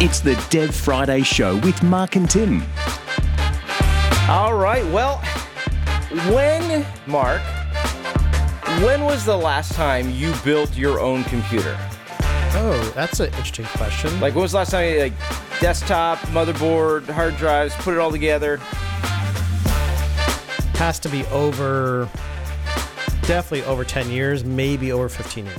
It's the Dev Friday Show with Mark and Tim. All right. Well, when, Mark, when was the last time you built your own computer? Oh, that's an interesting question. Like, when was the last time you, like, desktop, motherboard, hard drives, put it all together? has to be over, definitely over 10 years, maybe over 15 years.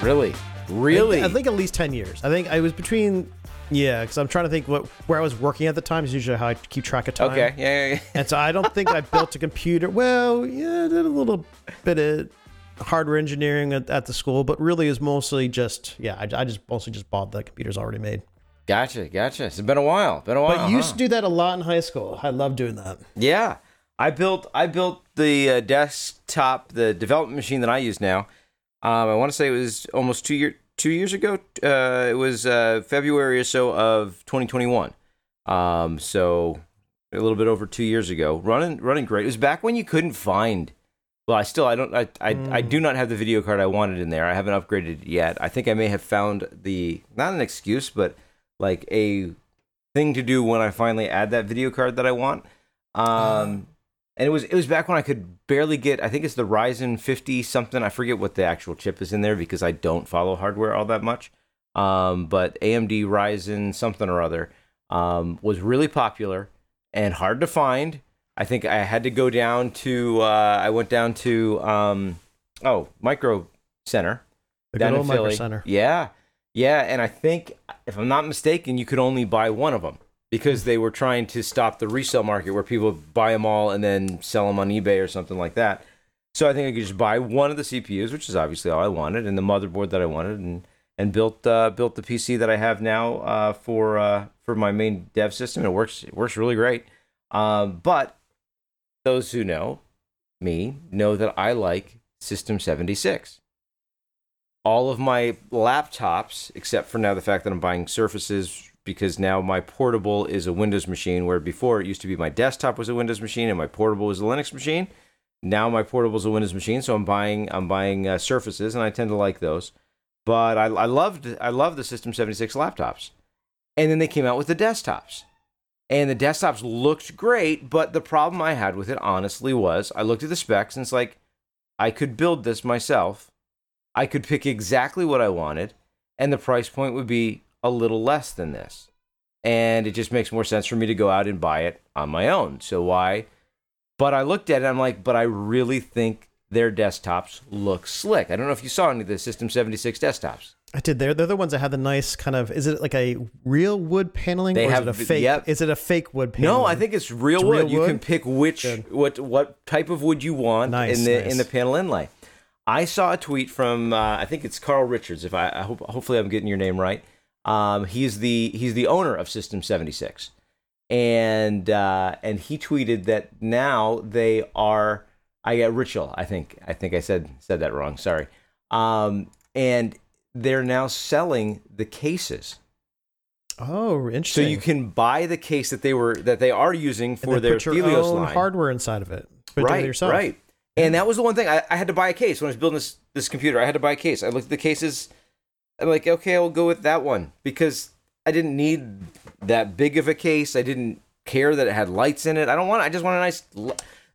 Really? Really? I think, I think at least 10 years. I think I was between, yeah, because I'm trying to think what where I was working at the time is usually how I keep track of time. okay. Yeah, yeah, yeah. And so I don't think I built a computer. Well, yeah, I did a little bit of hardware engineering at, at the school, but really is mostly just, yeah, I, I just mostly just bought the computers already made. Gotcha, gotcha. It's been a while. Been a while. But you used to do that a lot in high school. I love doing that. Yeah, I built I built the uh, desktop, the development machine that I use now. Um, I want to say it was almost two year two years ago. Uh, it was uh, February or so of 2021. Um, so a little bit over two years ago. Running running great. It was back when you couldn't find. Well, I still I don't I I, I do not have the video card I wanted in there. I haven't upgraded it yet. I think I may have found the not an excuse, but like a thing to do when I finally add that video card that I want. Um, and it was it was back when I could barely get. I think it's the Ryzen 50 something. I forget what the actual chip is in there because I don't follow hardware all that much. Um, but AMD Ryzen something or other um, was really popular and hard to find. I think I had to go down to. Uh, I went down to um, oh Micro Center The down in Philly. Center. Yeah, yeah, and I think if I'm not mistaken, you could only buy one of them because they were trying to stop the resale market where people buy them all and then sell them on eBay or something like that. So I think I could just buy one of the CPUs, which is obviously all I wanted, and the motherboard that I wanted, and and built uh, built the PC that I have now uh, for uh, for my main dev system. It works it works really great. Um, but those who know me know that I like System 76 all of my laptops, except for now the fact that I'm buying Surfaces because now my portable is a Windows machine, where before it used to be my desktop was a Windows machine and my portable was a Linux machine. Now my portable is a Windows machine, so I'm buying I'm buying uh, Surfaces, and I tend to like those. But I, I loved I love the System 76 laptops, and then they came out with the desktops, and the desktops looked great. But the problem I had with it, honestly, was I looked at the specs and it's like I could build this myself. I could pick exactly what I wanted, and the price point would be a little less than this. And it just makes more sense for me to go out and buy it on my own. So why? But I looked at it, I'm like, but I really think their desktops look slick. I don't know if you saw any of the System 76 desktops. I did. They're they're the ones that have the nice kind of. Is it like a real wood paneling, They or have- is it a fake? yep. Is it a fake wood paneling? No, I think it's real It's wood. real You wood? can pick which Good. what what type of wood you want Nice, in the nice. in the panel inlay. I saw a tweet from uh, I think it's Carl Richards. If I, I hope hopefully I'm getting your name right. Um, he's the he's the owner of System 76, and uh, and he tweeted that now they are. I got Richel. I think I think I said said that wrong. Sorry. Um, and they're now selling the cases. Oh, interesting. So you can buy the case that they were that they are using for their put your Thelio own line. hardware inside of it. Put it right, yourself. right. And that was the one thing I, I had to buy a case when I was building this this computer. I had to buy a case. I looked at the cases. I'm like, okay, I'll go with that one because I didn't need that big of a case. I didn't care that it had lights in it. I don't want. I just want a nice.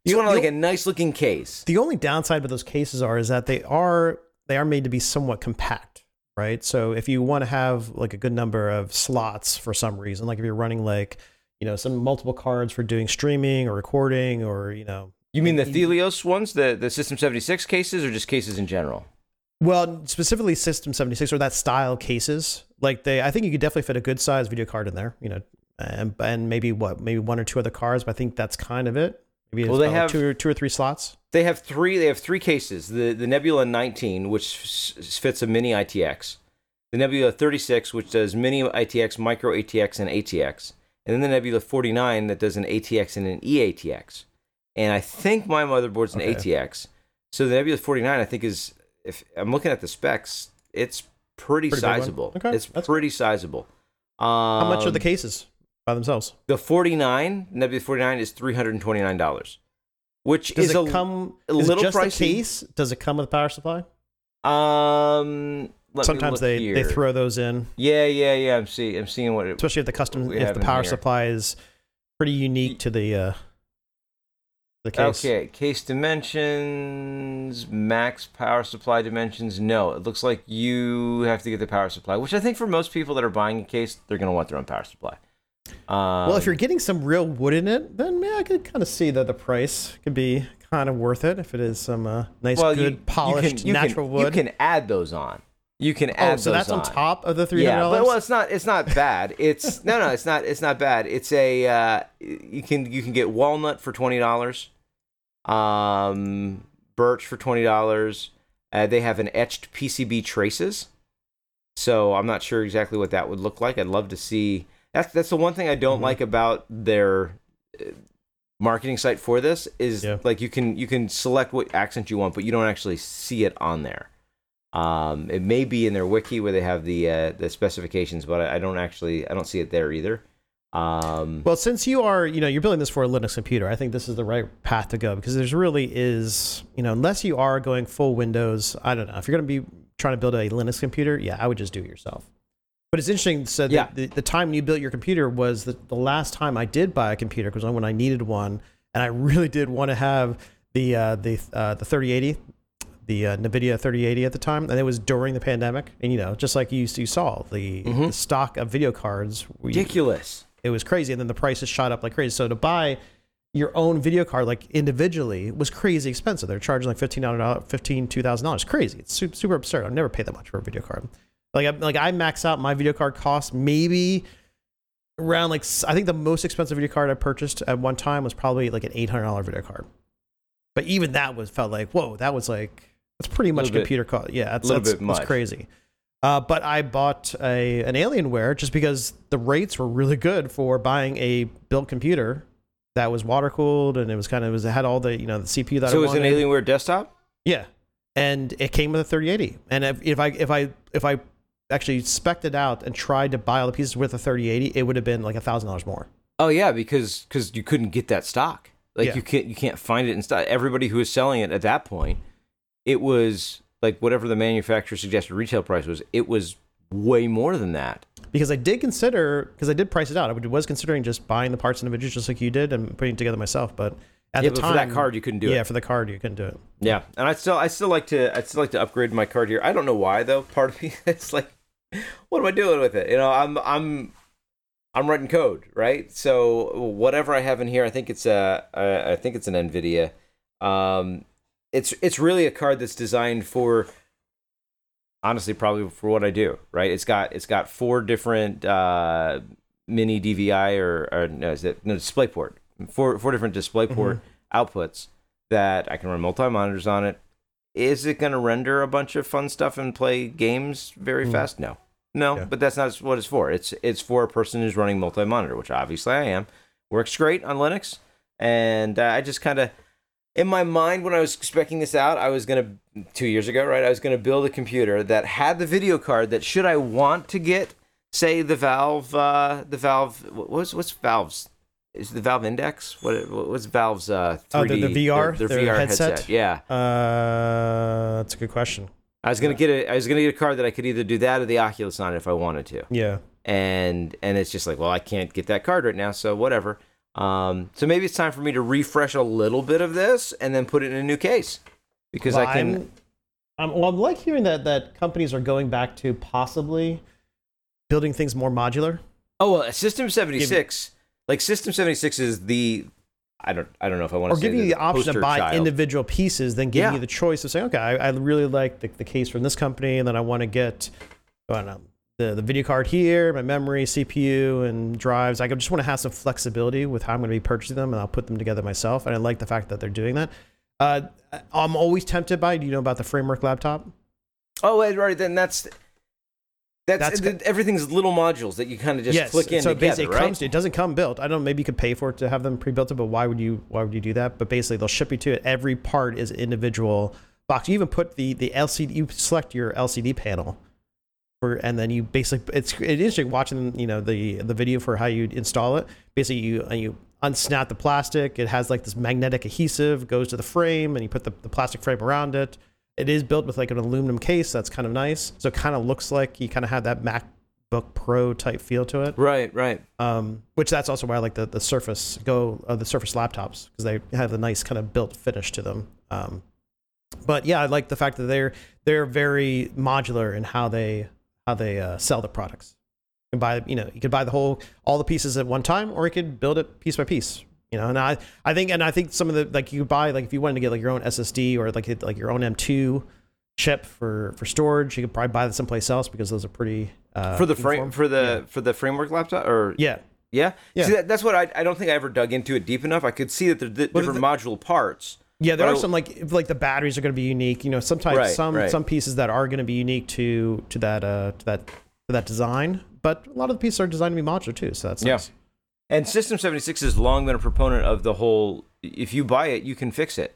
You want like a nice looking case. The only downside with those cases are is that they are they are made to be somewhat compact, right? So if you want to have like a good number of slots for some reason, like if you're running like you know some multiple cards for doing streaming or recording or you know You mean the Thelio ones, the the System 76 cases, or just cases in general? Well, specifically System 76 or that style cases, like they, I think you could definitely fit a good size video card in there, you know, and, and maybe what, maybe one or two other cards, but I think that's kind of it. Maybe it's Well, they have- two or two or three slots. They have three. They have three cases. The the Nebula 19, which fits a mini ITX. The Nebula 36, which does mini ITX, micro ATX, and ATX. And then the Nebula 49 that does an ATX and an E EATX. And I think my motherboard's an Okay. ATX. So the Nebula 49, I think is if I'm looking at the specs, it's pretty, Pretty sizable. Okay, It's pretty sizable. Um, How much are the cases by themselves? The 49 Nebula 49 is $329, which Does is a come a is it little just pricey. the case? Does it come with a power supply? Um, let Sometimes they, here. they throw those in, Yeah, yeah, yeah. I'm seeing. I'm seeing what it. especially if the custom if the power supply is pretty unique to the uh, the case. Okay, case dimensions, max power supply dimensions. No, it looks like you have to get the power supply, which I think for most people that are buying a case, they're going to want their own power supply. Um, Well, if you're getting some real wood in it, then yeah, I could kind of see that the price could be kind of worth it if it is some uh, nice, well, good, you- you polished, can- you natural can, wood. you can add those on. You can add oh, so those that's on on top of the three Yeah, but dollars. well, it's not. It's not bad. It's no, no. It's not. It's not bad. It's a. Uh, you can you can get walnut for twenty dollars, um, birch for twenty dollars. Uh, they have an etched PCB traces, so I'm not sure exactly what that would look like. I'd love to see. That's that's the one thing I don't Mhm. like about their uh, marketing site for this is Yeah. like you can you can select what accent you want, but you don't actually see it on there. Um, it may be in their wiki where they have the uh, the specifications, but I, I don't actually I don't see it there either. Um, Well, since you are, you know, you're building this for a Linux computer, I think this is the right path to go because there's really is, you know, unless you are going full Windows, I don't know. If you're going to be trying to build a Linux computer, yeah, I would just do it yourself. But it's interesting. So Yeah. the, the, the time you built your computer was the, the last time I did buy a computer because when I needed one, and I really did want to have the uh, the uh, the 3080, the uh, NVIDIA 3080 at the time, and it was during the pandemic. And you know, just like you you saw the, Mhm. the stock of video cards, we, ridiculous. It was crazy. And then the prices shot up like crazy. So to buy your own video card like individually was crazy expensive. They're charging like $1500 $15 $2000 crazy. It's super, absurd. I'll never pay that much for a video card. Like I, like I max out my video card cost maybe around like I think the most expensive video card i purchased at one time was probably like an $800 video card. But even that was felt like whoa that was like that's pretty much computer cost yeah that's, little that's, bit that's much. crazy uh, but I bought a an Alienware just because the rates were really good for buying a built computer that was water cooled and it was kind of it, was, it had all the you know the CPU that So I it was an. Alienware desktop. Yeah, and it came with a 3080. And if, if I if I if I actually spec'd it out and tried to buy all the pieces with a 3080, it would have been like a thousand dollars more. Oh yeah, because because you couldn't get that stock. Like Yeah. you can't you can't find it in stock. Everybody who was selling it at that point, it was like whatever the manufacturer suggested retail price was. It was way more than that. Because I did consider because I did price it out. I was considering just buying the parts individually, just like you did, and putting it together myself. But at yeah, the but time, for that card you couldn't do yeah, it. Yeah, for the card you couldn't do it. Yeah, and I still I still like to I still like to upgrade my card here. I don't know why though. Part of me it's like, what am I doing with it? You know, I'm I'm I'm writing code, right? So whatever I have in here, I think it's a I I think it's an Nvidia. Um, it's it's really a card that's designed for honestly probably for what I do, right? It's got it's got four different uh, mini DVI or, or no, is it no DisplayPort four four different DisplayPort outputs that I can run multi monitors on it. Is it going to render a bunch of fun stuff and play games very Mm. fast? No, no. Yeah. But that's not what it's for. It's it's for a person who's running multi monitor, which obviously I am. Works great on Linux, and uh, I just kind of in my mind when I was specking this out, I was gonna two years ago, right? I was gonna build a computer that had the video card that should I want to get, say the Valve, uh, the Valve, what- what's what's Valve's? Is the Valve Index? What what's Valve's uh? 3D, Oh, the- the VR, their, their VR headset? Yeah, Uh, that's a good question. I was gonna get a I was gonna get a card that I could either do that or the Oculus on it if I wanted to, Yeah. and and it's just like, well, I can't get that card right now, so whatever. Um, so maybe it's time for me to refresh a little bit of this and then put it in a new case because Well, I can. I'm, I'm, well, I'm like hearing that that companies are going back to possibly building things more modular. Oh well, System seventy six, like System seventy six is the. I don't. I don't know if I want or to say giving you the option to buy child. individual pieces, then give Yeah. you the choice of saying, okay, I, I really like the, the case from this company, and then I want to get I don't know, the the video card here, my memory, CPU, and drives. I just want to have some flexibility with how I'm going to be purchasing them, and I'll put them together myself. And I like the fact that they're doing that. Uh, I'm always tempted by. Do you know about the framework laptop? Oh, right. Then that's. That's, That's th- everything's little modules that you kind of just yes. click in so together, basically, it right? comes. It doesn't come built. I don't. know, Maybe you could pay for it to have them pre-built, but why would you? Why would you do that? But basically, they'll ship you to it. Every part is individual box. You even put the the LCD. You select your LCD panel, for and then you basically it's it's interesting watching you know the the video for how you install it. Basically, you you unsnap the plastic. It has like this magnetic adhesive goes to the frame, and you put the, the plastic frame around it. it is built with like an aluminum case that's kind of nice. So it kind of looks like you kind of have that MacBook Pro type feel to it. Right, right. Um, which that's also why I like the the Surface Go, uh, the Surface laptops because they have a nice kind of built finish to them. Um, but yeah, I like the fact that they're they're very modular in how they how they uh, sell the products. You can buy you know you could buy the whole all the pieces at one time, or you could build it piece by piece. You know, and I I think and I think some of the like you could buy like if you wanted to get like your own SSD or like like your own M2 chip for for storage, you could probably buy that someplace else because those are pretty uh, For the frame for the yeah. for the framework laptop or yeah. yeah. Yeah. See, that, that's what I I don't think I ever dug into it deep enough. I could see that they're But different the- module parts. Yeah, there But are I- some like like the batteries are going to be unique. You know, sometimes Right, some right. some pieces that are going to be unique to to that uh to that to that design, but a lot of the pieces are designed to be modular too. So that's Yeah. nice. And System 76 has long been a proponent of the whole if you buy it, you can fix it.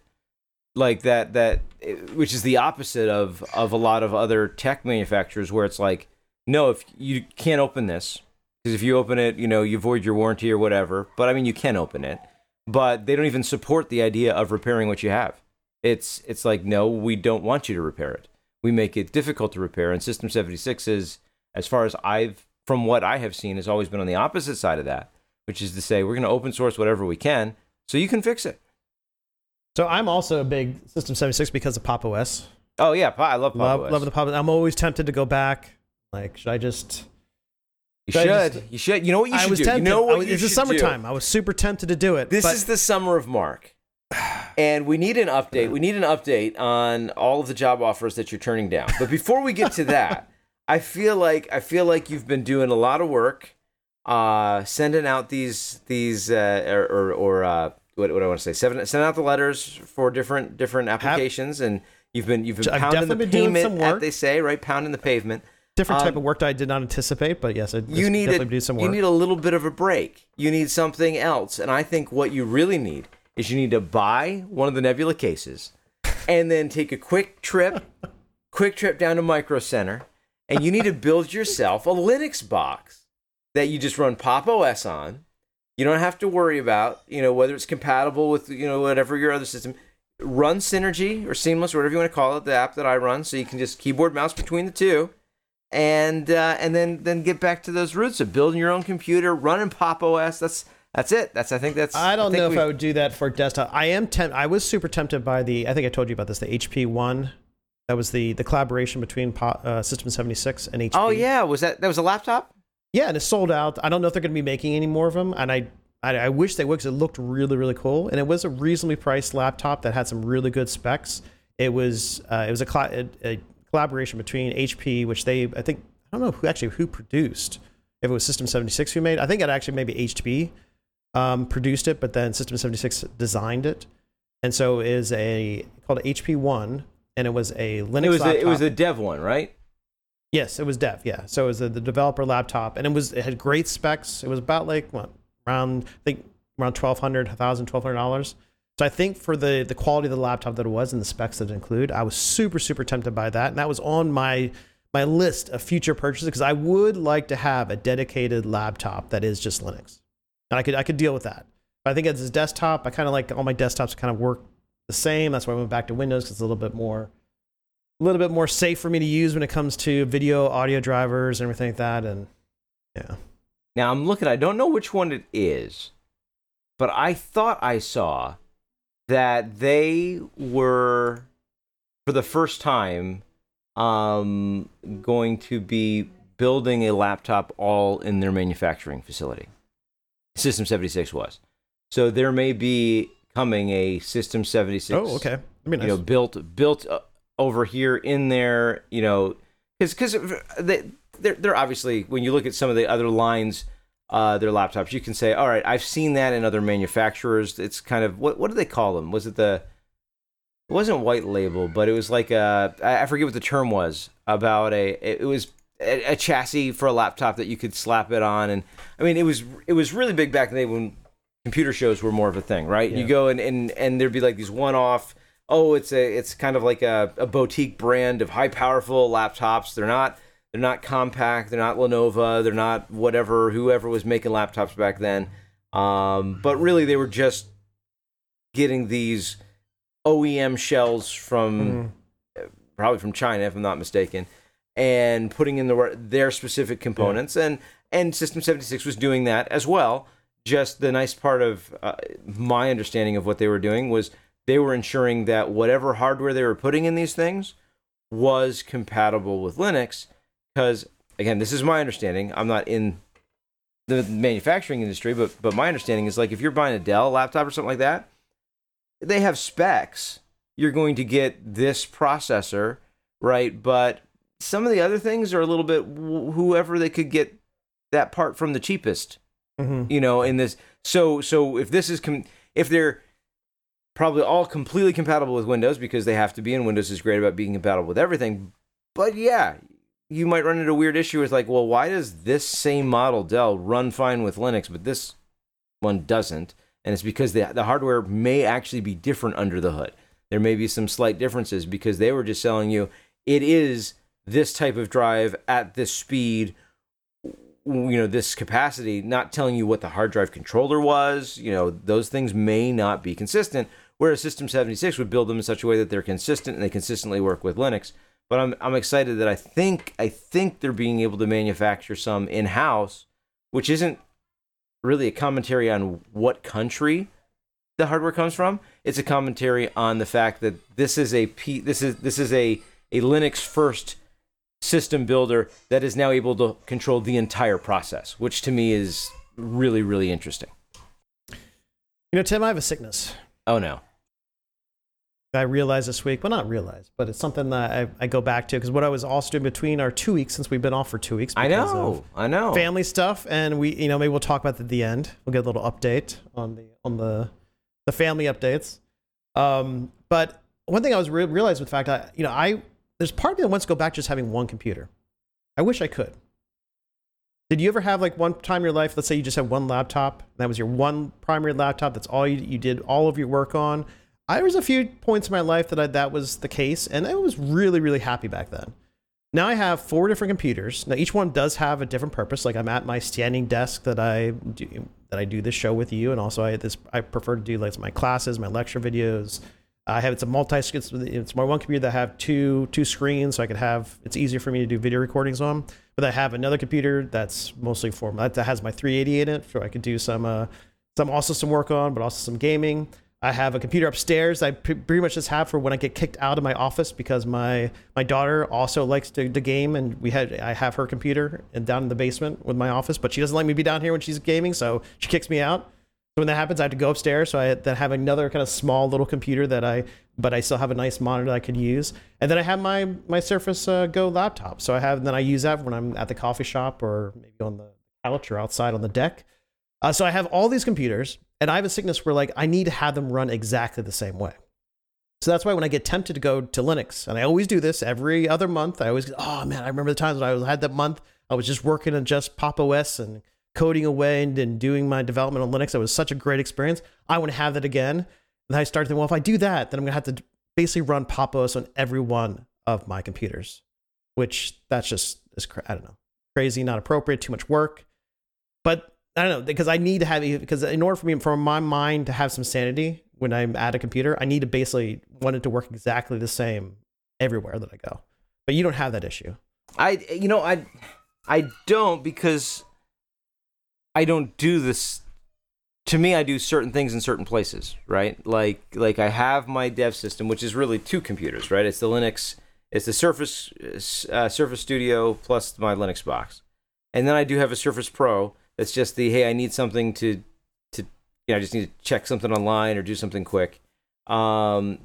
Like that that which is the opposite of of a lot of other tech manufacturers where it's like no, if you can't open this because if you open it, you know, you void your warranty or whatever. But I mean, you can open it. But they don't even support the idea of repairing what you have. It's it's like no, we don't want you to repair it. We make it difficult to repair and System 76 is as far as I've from what I have seen has always been on the opposite side of that which is to say we're going to open source whatever we can so you can fix it. So I'm also a big System 76 because of Pop OS. Oh yeah, I love Pop Love OS. love the Pop. I'm always tempted to go back. Like, should I just? You Should just- you should. You know what you I should was do. tempted. You know what was- you it's the summertime. do? I was super tempted to do it. This but is the summer of Mark. And we need an update. We need an update on all of the job offers that you're turning down. But before we get to that, I feel like I feel like you've been doing a lot of work, uh, sending out these these uh, or or, or uh, what, what do I want to say? Sending sending out the letters for different different applications, and you've been you've been I've pounding the been pavement, as work. they say, right? Pounding the pavement. Different type um, of work that I did not anticipate. But yes, I you need definitely a, do some work. you need a little bit of a break. You need something else, and I think what you really need is you need to buy one of the Nebula cases, and then take a quick trip, quick trip down to Micro Center, and you need to build yourself a Linux box that you just run Pop OS on. You don't have to worry about you know whether it's compatible with you know whatever your other system. Run Synergy or Seamless or whatever you want to call it, the app that I run, so you can just keyboard mouse between the two and uh, and then then get back to those roots of building your own computer, running Pop OS. That's that's it. That's I think that's. I don't think know if I would do that for desktop. I am temp- I was super tempted by the. I think I told you about this. The HP One. That was the the collaboration between po- uh, System 76 and HP. Oh yeah, was that that was a laptop? Yeah, and it sold out. I don't know if they're going to be making any more of them, and I I, I wish they would because it looked really really cool, and it was a reasonably priced laptop that had some really good specs. It was uh, it was a, cla a, a collaboration between HP, which they I think I don't know who actually who produced. If it was System 76 who made, I think it actually maybe HP um, produced it, but then System 76 designed it, and so it is a called HP One, and it was a Linux It was a, it was a dev one, right? Yes, it was dev. Yeah, so it was a, the developer laptop, and it was it had great specs. It was about like what around I think around twelve hundred, thousand, twelve hundred dollars. So I think for the the quality of the laptop that it was and the specs that it include, I was super super tempted by that, and that was on my my list of future purchases because I would like to have a dedicated laptop that is just Linux, and I could I could deal with that. But I think as a desktop, I kind of like all my desktops kind of work the same. That's why I went back to Windows because it's a little bit more a little bit more safe for me to use when it comes to video, audio drivers, and everything like that. And yeah, Now I'm looking. I don't know which one it is, but I thought I saw that they were for the first time um, going to be building a laptop all in their manufacturing facility. System 76 was. So there may be coming a System 76 oh, okay, nice. you know built built uh, over here in there you know because because they they're, they're obviously when you look at some of the other lines uh their laptops. You can say all right i've seen that in other manufacturers. It's kind of what what do they call them? Was it the it wasn't white label but it was like a i forget what the term was about a it was a, a chassis for a laptop that you could slap it on and i mean it was it was really big back in the day when computer shows were more of a thing right? Yeah. you go and, and and there'd be like these one-off oh it's a it's kind of like a, a boutique brand of high powerful laptops. They're not they're not compact they're not lenovo they're not whatever whoever was making laptops back then um, but really they were just getting these oem shells from probably from China, if I'm not mistaken, and putting in the their specific components. And and System 76 was doing that as well. Just the nice part of uh, my understanding of what they were doing was they were ensuring that whatever hardware they were putting in these things was compatible with Linux. Because again, this is my understanding. I'm not in the manufacturing industry, but but my understanding is like if you're buying a Dell laptop or something like that, they have specs. You're going to get this processor, right? But some of the other things are a little bit wh- whoever they could get that part from the cheapest. Mhm. You know, in this. So so if this is com- if they're probably all completely compatible with Windows because they have to be, and Windows is great about being compatible with everything. But yeah, you might run into a weird issue with like, well, why does this same model Dell run fine with Linux, but this one doesn't? And it's because the the hardware may actually be different under the hood. There may be some slight differences because they were just selling you it is this type of drive at this speed you know this capacity not telling you what the hard drive controller was you know those things may not be consistent whereas system 76 would build them in such a way that they're consistent and they consistently work with linux but i'm, I'm excited that i think i think they're being able to manufacture some in-house which isn't really a commentary on what country the hardware comes from it's a commentary on the fact that this is a P, this is this is a a linux first system builder that is now able to control the entire process, which to me is really, really interesting. You know, Tim, I have a sickness. Oh no. I realized this week, well, not realized, but it's something that I, I go back to because what I was also doing between our two weeks, since we've been off for two weeks, I know. I know. family stuff, and we, you know, maybe we'll talk about that at the end. We'll get a little update on the on the the family updates. Um, but one thing I was re- realized with the fact that you know I there's part of me that wants to go back to just having one computer. I wish I could. Did you ever have like one time in your life, let's say you just had one laptop, that was your one primary laptop, that's all you, you did all of your work on? I was a few points in my life that I, that was the case, and I was really, really happy back then. Now I have four different computers. Now each one does have a different purpose. Like I'm at my standing desk that I do that I do this show with you, and also I this I prefer to do like my classes, my lecture videos. I have it's a multi it's, it's my one computer that I have two two screens, so I could have it's easier for me to do video recordings on. But I have another computer that's mostly for that has my 380 in it, so I could do some uh some also some work on, but also some gaming. I have a computer upstairs. I pretty much just have for when I get kicked out of my office because my my daughter also likes to, to game, and we had I have her computer and down in the basement with my office, but she doesn't let me be down here when she's gaming, so she kicks me out. So when that happens, I have to go upstairs. So I then have another kind of small little computer that I, but I still have a nice monitor that I could use. And then I have my my Surface uh, Go laptop. So I have then I use that when I'm at the coffee shop or maybe on the couch or outside on the deck. Uh, so I have all these computers, and I have a sickness where like I need to have them run exactly the same way. So that's why when I get tempted to go to Linux, and I always do this every other month, I always oh man, I remember the times when I had that month I was just working on just Pop OS and coding away and, and doing my development on Linux. It was such a great experience. I want to have that again. And I started thinking, well, if I do that, then I'm gonna have to basically run Pop OS on every one of my computers, which that's just is I don't know crazy, not appropriate, too much work. But I don't know because I need to have because in order for me for my mind to have some sanity when I'm at a computer, I need to basically want it to work exactly the same everywhere that I go. But you don't have that issue. I you know I I don't because I don't do this. To me, I do certain things in certain places, right? Like like I have my dev system, which is really two computers, right? It's the Linux, it's the Surface uh, Surface Studio plus my Linux box, and then I do have a Surface Pro. That's just the hey, I need something to to you know, I just need to check something online or do something quick. Um,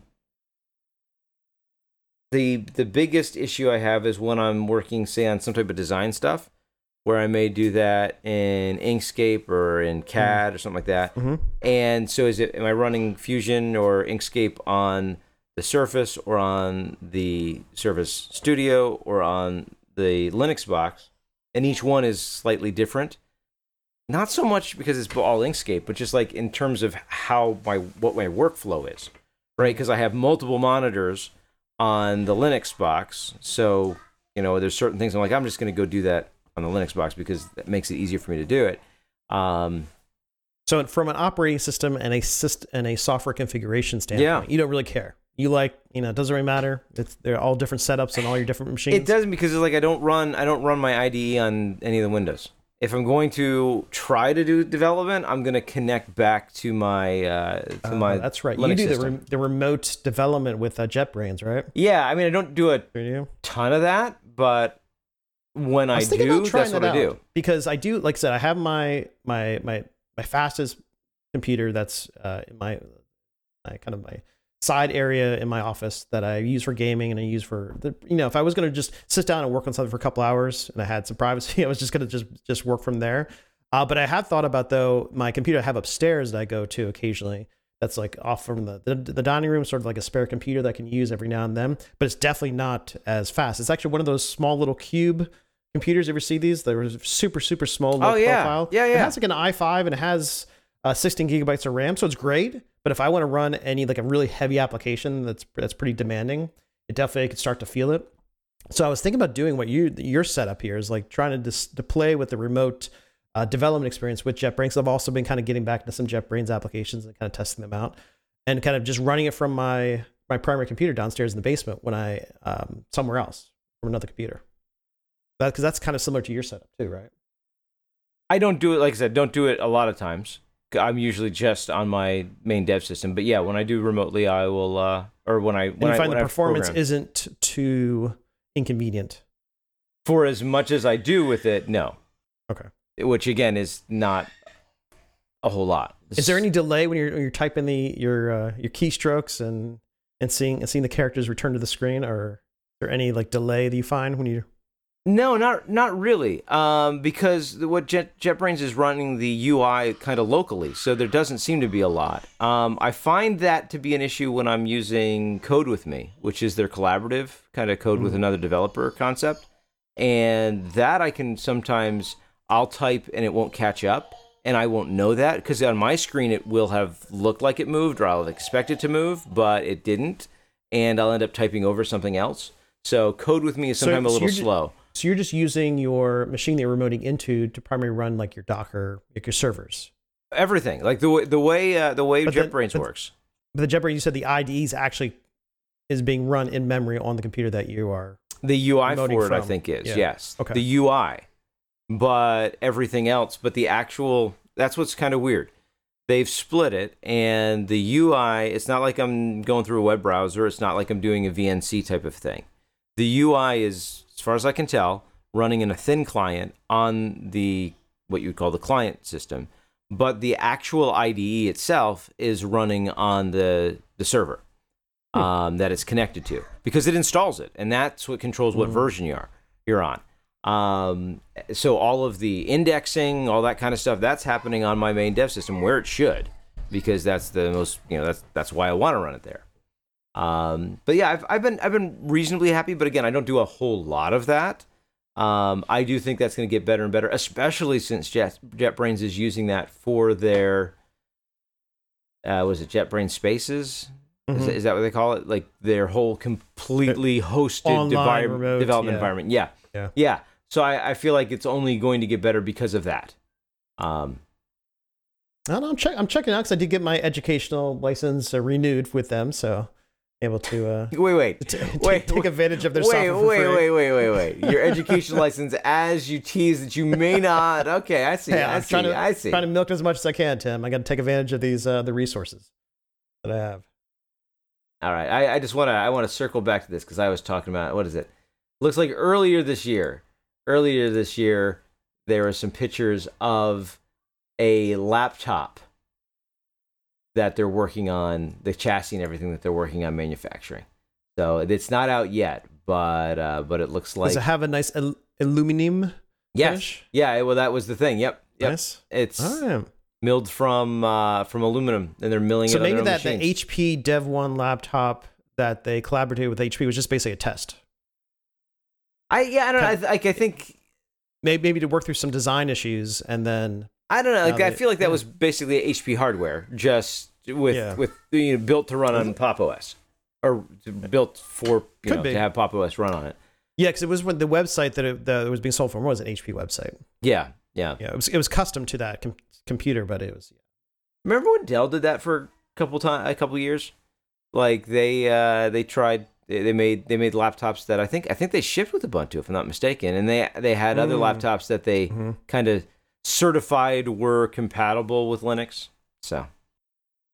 the the biggest issue I have is when I'm working, say, on some type of design stuff, where I may do that in Inkscape or in CAD or something like that. Mhm. And so, is it am I running Fusion or Inkscape on the Surface or on the Surface Studio or on the Linux box? And each one is slightly different. Not so much because it's all Inkscape, but just like in terms of how my what my workflow is, right? Because I have multiple monitors on the Linux box. So, you know, there's certain things I'm like, I'm just going to go do that on the Linux box because that makes it easier for me to do it. Um, So from an operating system and a syst- and a software configuration standpoint, Yeah. you don't really care. You like, you know, it doesn't really matter. It's they're all different setups and all your different machines. It doesn't because it's like I don't run I don't run my IDE on any of the windows. If I'm going to try to do development, I'm going to connect back to my uh, to Uh, my. that's right. Linux you do the, rem- the remote development with uh, JetBrains, right? Yeah, I mean I don't do a ton of that, but when I, thinking do, that's what that I do. because I do. Like I said, I have my my my my fastest computer that's uh, in my my kind of my side area in my office that I use for gaming and I use for the you know if I was going to just sit down and work on something for a couple hours and I had some privacy, I was just going to just just work from there. Uh, but I have thought about though my computer I have upstairs that I go to occasionally. That's like off from the, the the dining room, sort of like a spare computer that I can use every now and then. But it's definitely not as fast. It's actually one of those small little cube computers. You ever see these? They're super super small. Oh, yeah. profile. Yeah, It has like an i5 and it has uh, 16 gigabytes of RAM, so it's great. But if I want to run any like a really heavy application that's that's pretty demanding, it definitely could start to feel it. So I was thinking about doing what you your setup here is like trying to dis- to play with the remote uh, development experience with JetBrains. I've also been kind of getting back into some JetBrains applications and kind of testing them out, and kind of just running it from my my primary computer downstairs in the basement when I um, somewhere else from another computer. That because that's kind of similar to your setup too, right? I don't do it like I said, don't do it a lot of times. I'm usually just on my main dev system, but yeah, when I do remotely, I will uh or when I And when you I find the I performance program. isn't too inconvenient. for as much as I do with it, no. Okay. Which again is not a whole lot. Is there any delay when you're when you're typing the your uh, your keystrokes and and seeing and seeing the characters return to the screen, or is there any like delay that you find when you? No, not not really. Um, because what Jet, JetBrains is running the UI kind of locally, so there doesn't seem to be a lot. Um, I find that to be an issue when I'm using Code with Me, which is their collaborative kind of code with another developer concept, and that I can sometimes I'll type and it won't catch up, and I won't know that because on my screen it will have looked like it moved or I'll expect it to move, but it didn't, and I'll end up typing over something else. So Code with Me is So- sometimes a little slow. So you're just using your machine that you're remoting into to primarily run like your Docker, like your servers. everything like the way the way uh, the way But JetBrains but- works. But the JetBrains, you said the IDEs actually is being run in memory on the computer that you are. The UI for it, I think, is Yeah. yes. Okay. The UI, but everything else, but the actual that's what's kind of weird. They've split it, and the UI. It's not like I'm going through a web browser. It's not like I'm doing a VNC type of thing. The UI is, as far as I can tell, running in a thin client on the what you would call the client system, but the actual IDE itself is running on the the server um, that it's connected to because it installs it, and that's what controls what Mhm. version you are you're on. Um, so all of the indexing, all that kind of stuff, that's happening on my main dev system where it should, because that's the most you know that's that's why I want to run it there. Um, but yeah, I've I've been I've been reasonably happy, but again, I don't do a whole lot of that. Um, I do think that's going to get better and better, especially since Jet, JetBrains is using that for their uh, was it JetBrains Spaces? Is, Mhm. that- is that what they call it? Like their whole completely hosted Online, devi- remote, development yeah. environment. Yeah. Yeah. Yeah. So I, I feel like it's only going to get better because of that. Um, I don't know, I'm, check, I'm checking out because I did get my educational license uh, renewed with them, so able to uh, wait, wait. t- t- Wait, take advantage of their wait, wait, wait, wait, wait, wait. Your education license, as you tease that you may not. Okay, I see. Hey, I I'm see. trying to I see. trying to milk as much as I can, Tim. I got to take advantage of these uh, the resources that I have. All right, I, I just want to I want to circle back to this because I was talking about what is it? Looks like earlier this year, earlier this year, there were some pictures of a laptop that they're working on, the chassis and everything that they're working on manufacturing. So it's not out yet, but uh, but it looks like Does it have a nice al- aluminum yes, finish? yeah. Well, that was the thing. Yep, yep. Nice. It's right. milled from uh, from aluminum, and they're milling So it. maybe that machines. the HP Dev One laptop that they collaborated with HP was just basically a test. I yeah, I don't know. I, I think Maybe maybe to work through some design issues and then I don't know. Like I feel like that yeah. was basically HP hardware, just with Yeah. with you know, built to run on Pop OS, or built for you Could know be. to have Pop OS run on it. yeah, because it was when the website that it, that it was being sold from was an HP website. Yeah, yeah. Yeah, it was it was custom to that com- computer, but it was Remember when Dell did that for a couple time, a couple years? like they uh, they tried they made they made laptops that I think I think they shipped with Ubuntu if I'm not mistaken, and they they had other Mm. laptops that they Mhm. kind of certified were compatible with Linux. So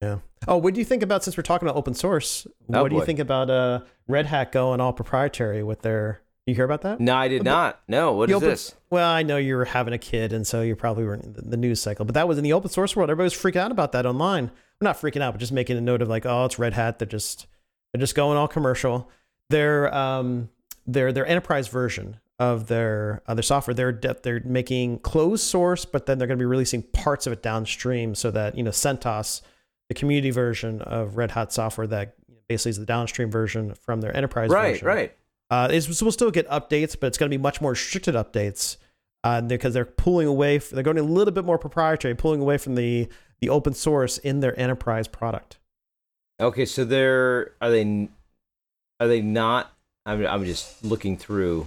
Yeah. Oh, what do you think about since we're talking about open source? Oh, what do you think about uh, Red Hat going all proprietary with their? You hear about that? no, I did not. No, what The is open- this? Well, I know you were having a kid, and so you probably were in the, the news cycle. But that was in the open source world. Everybody was freaking out about that online. Well, not freaking out, but just making a note of like, oh, it's Red Hat. They're just they're just going all commercial. Their um their their enterprise version of their uh, their software. They're they're making closed source, but then they're going to be releasing parts of it downstream so that you know CentOS, the community version of Red Hat software that basically is the downstream version from their enterprise Right, version. right. right. Uh, it's, we'll still get updates, but it's going to be much more restricted updates uh, because they're pulling away. they're going a little bit more proprietary, pulling away from the the open source in their enterprise product. Okay, so they're are they are they not? I'm I'm just looking through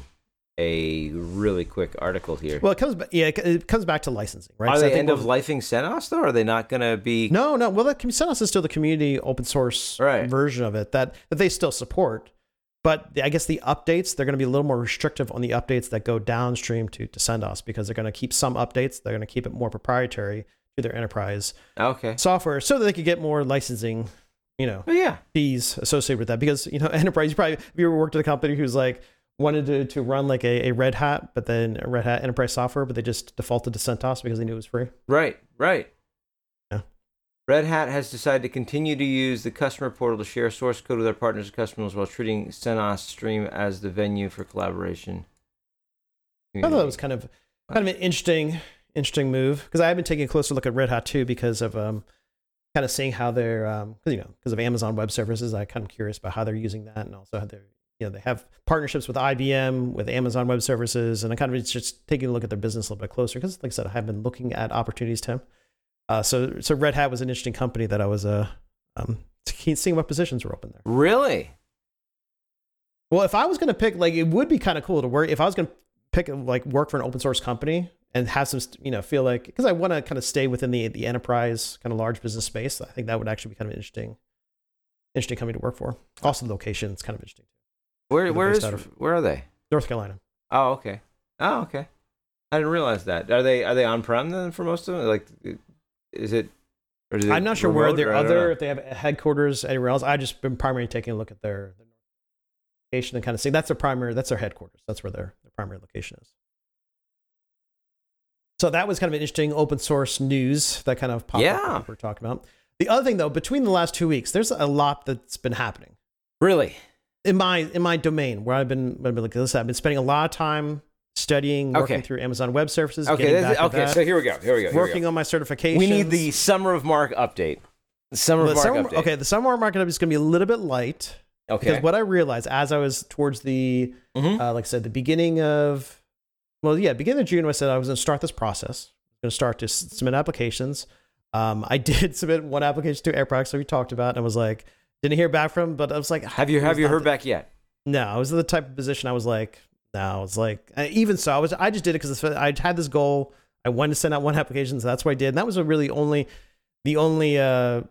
a really quick article here. Well, it comes back. Yeah, it, comes back to licensing, right? are So I they think end of lifing CentOS though? Are they not going to be? No, no. Well, that CentOS is still the community open source Right. version of it that that they still support. But I guess the updates they're going to be a little more restrictive on the updates that go downstream to to CentOS because they're going to keep some updates. They're going to keep it more proprietary to their enterprise Okay. software so that they could get more licensing. You know, Oh yeah. fees associated with that because you know enterprise you probably if you ever worked at a company who's like wanted to, to run like a, a red hat but then a red hat enterprise software but they just defaulted to centos because they knew it was free Right. Right. Yeah. Red Hat has decided to continue to use the customer portal to share source code with their partners and customers while treating CentOS Stream as the venue for collaboration. i thought that was kind of kind of an interesting interesting move because i have been taking a closer look at red hat too because of um kind of seeing how they're um 'cause, you know because of amazon web services i kind of curious about how they're using that and also how they're you know they have partnerships with ibm with amazon web services and i kind of just taking a look at their business a little bit closer because like i said i have been looking at opportunities tim uh, so so red hat was an interesting company that i was uh um seeing what positions were open there really. well, if I was going to pick, like, it would be kind of cool to work. If I was going to pick, like, work for an open source company and have some, you know, feel like because I want to kind of stay within the the enterprise kind of large business space. I think that would actually be kind of interesting, interesting company to work for. Also, the location is kind of interesting. Where where is where are they? North Carolina. Oh, okay. Oh, okay. I didn't realize that. Are they are they on prem then for most of them? Like, is it? Or is it I'm not sure where their or I don't other if they have headquarters anywhere else. I just been primarily taking a look at their, their location and kind of seeing that's their primary, that's their headquarters. That's where their, their primary location is. So that was kind of an interesting open source news that kind of popped Yeah. up that we're talking about. The other thing though, between the last two weeks, there's a lot that's been happening really? In my in my domain where I've been, I've been looking at this. I've been spending a lot of time studying, working Okay. through Amazon Web Services. Okay. getting this- okay. So here we go. Here we go. Here we working go. on my certification. We need the summer of Mark update. The summer of Mark summer, update. okay. The summer of Mark update is going to be a little bit light. Okay. Because what I realized as I was towards the, Mhm. uh, like I said, the beginning of, well, yeah, beginning of June, I said I was going to start this process. going to start to submit applications. Um, I did submit one application to AirProx that we talked about, and I was like, didn't hear back from, but I was like, have you have you heard the- back yet? No, I was in the type of position I was like, no, it's like, uh, even so, I was, I just did it because I had this goal. I wanted to send out one application, so that's what I did. And that was a really only, the only, uh,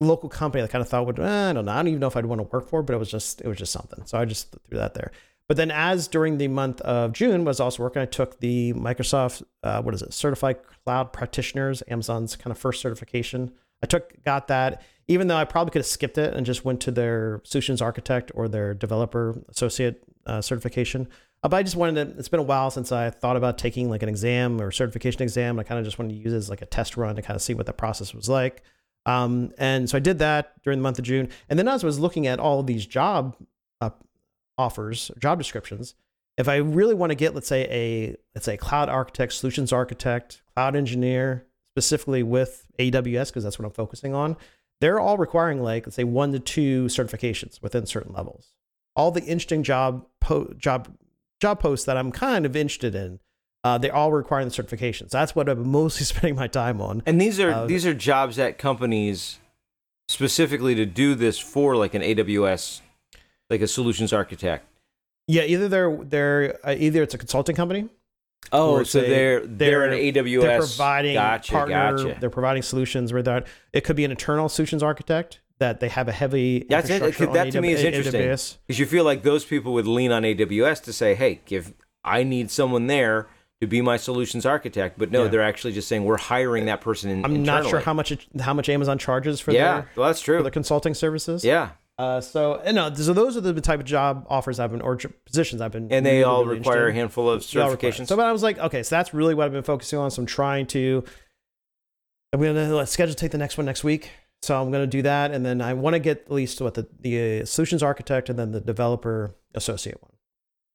local company that kind of thought would, eh, I don't know, I don't even know if I'd want to work for, but it was just, it was just something. So I just threw that there. But then as during the month of June was also working, I took the Microsoft, uh, what is it, Certified Cloud Practitioners, Amazon's kind of first certification. I took, got that, even though I probably could have skipped it and just went to their solutions architect or their developer associate uh, certification. Uh, but I just wanted to, it's been a while since I thought about taking like an exam or certification exam. I kind of just wanted to use it as like a test run to kind of see what the process was like. Um, and so I did that during the month of June. And then as I was looking at all of these job uh, offers, job descriptions, if I really want to get, let's say a let's say a cloud architect, solutions architect, cloud engineer, specifically with AWS because that's what I'm focusing on, they're all requiring like let's say one to two certifications within certain levels. All the interesting job po- job job posts that I'm kind of interested in, uh, they're all requiring the certifications. That's what I'm mostly spending my time on. And these are Uh, these are jobs at companies specifically to do this for like an AWS, like a solutions architect. Yeah, either they're they're uh, either it's a consulting company. Oh, so say they're they're, an AWS. They're providing gotcha, partner. gotcha. They're providing solutions where that it could be an internal solutions architect that they have a heavy That's it. That to me is interesting because you feel like those people would lean on AWS to say, "Hey, give I need someone there to be my solutions architect." But no, Yeah. they're actually just saying we're hiring that person. In, I'm not sure how much it, how much Amazon charges for Yeah, their well, that's true. for their consulting services. Yeah, Uh, so and no, so those are the type of job offers I've been or positions I've been. and they really, all really require a handful of They all require it. certifications. So, but I was like, okay, so that's really what I've been focusing on. So I'm trying to. I'm gonna let's schedule take the next one next week. So I'm gonna do that, and then I want to get at least what the the uh, solutions architect and then the developer associate one.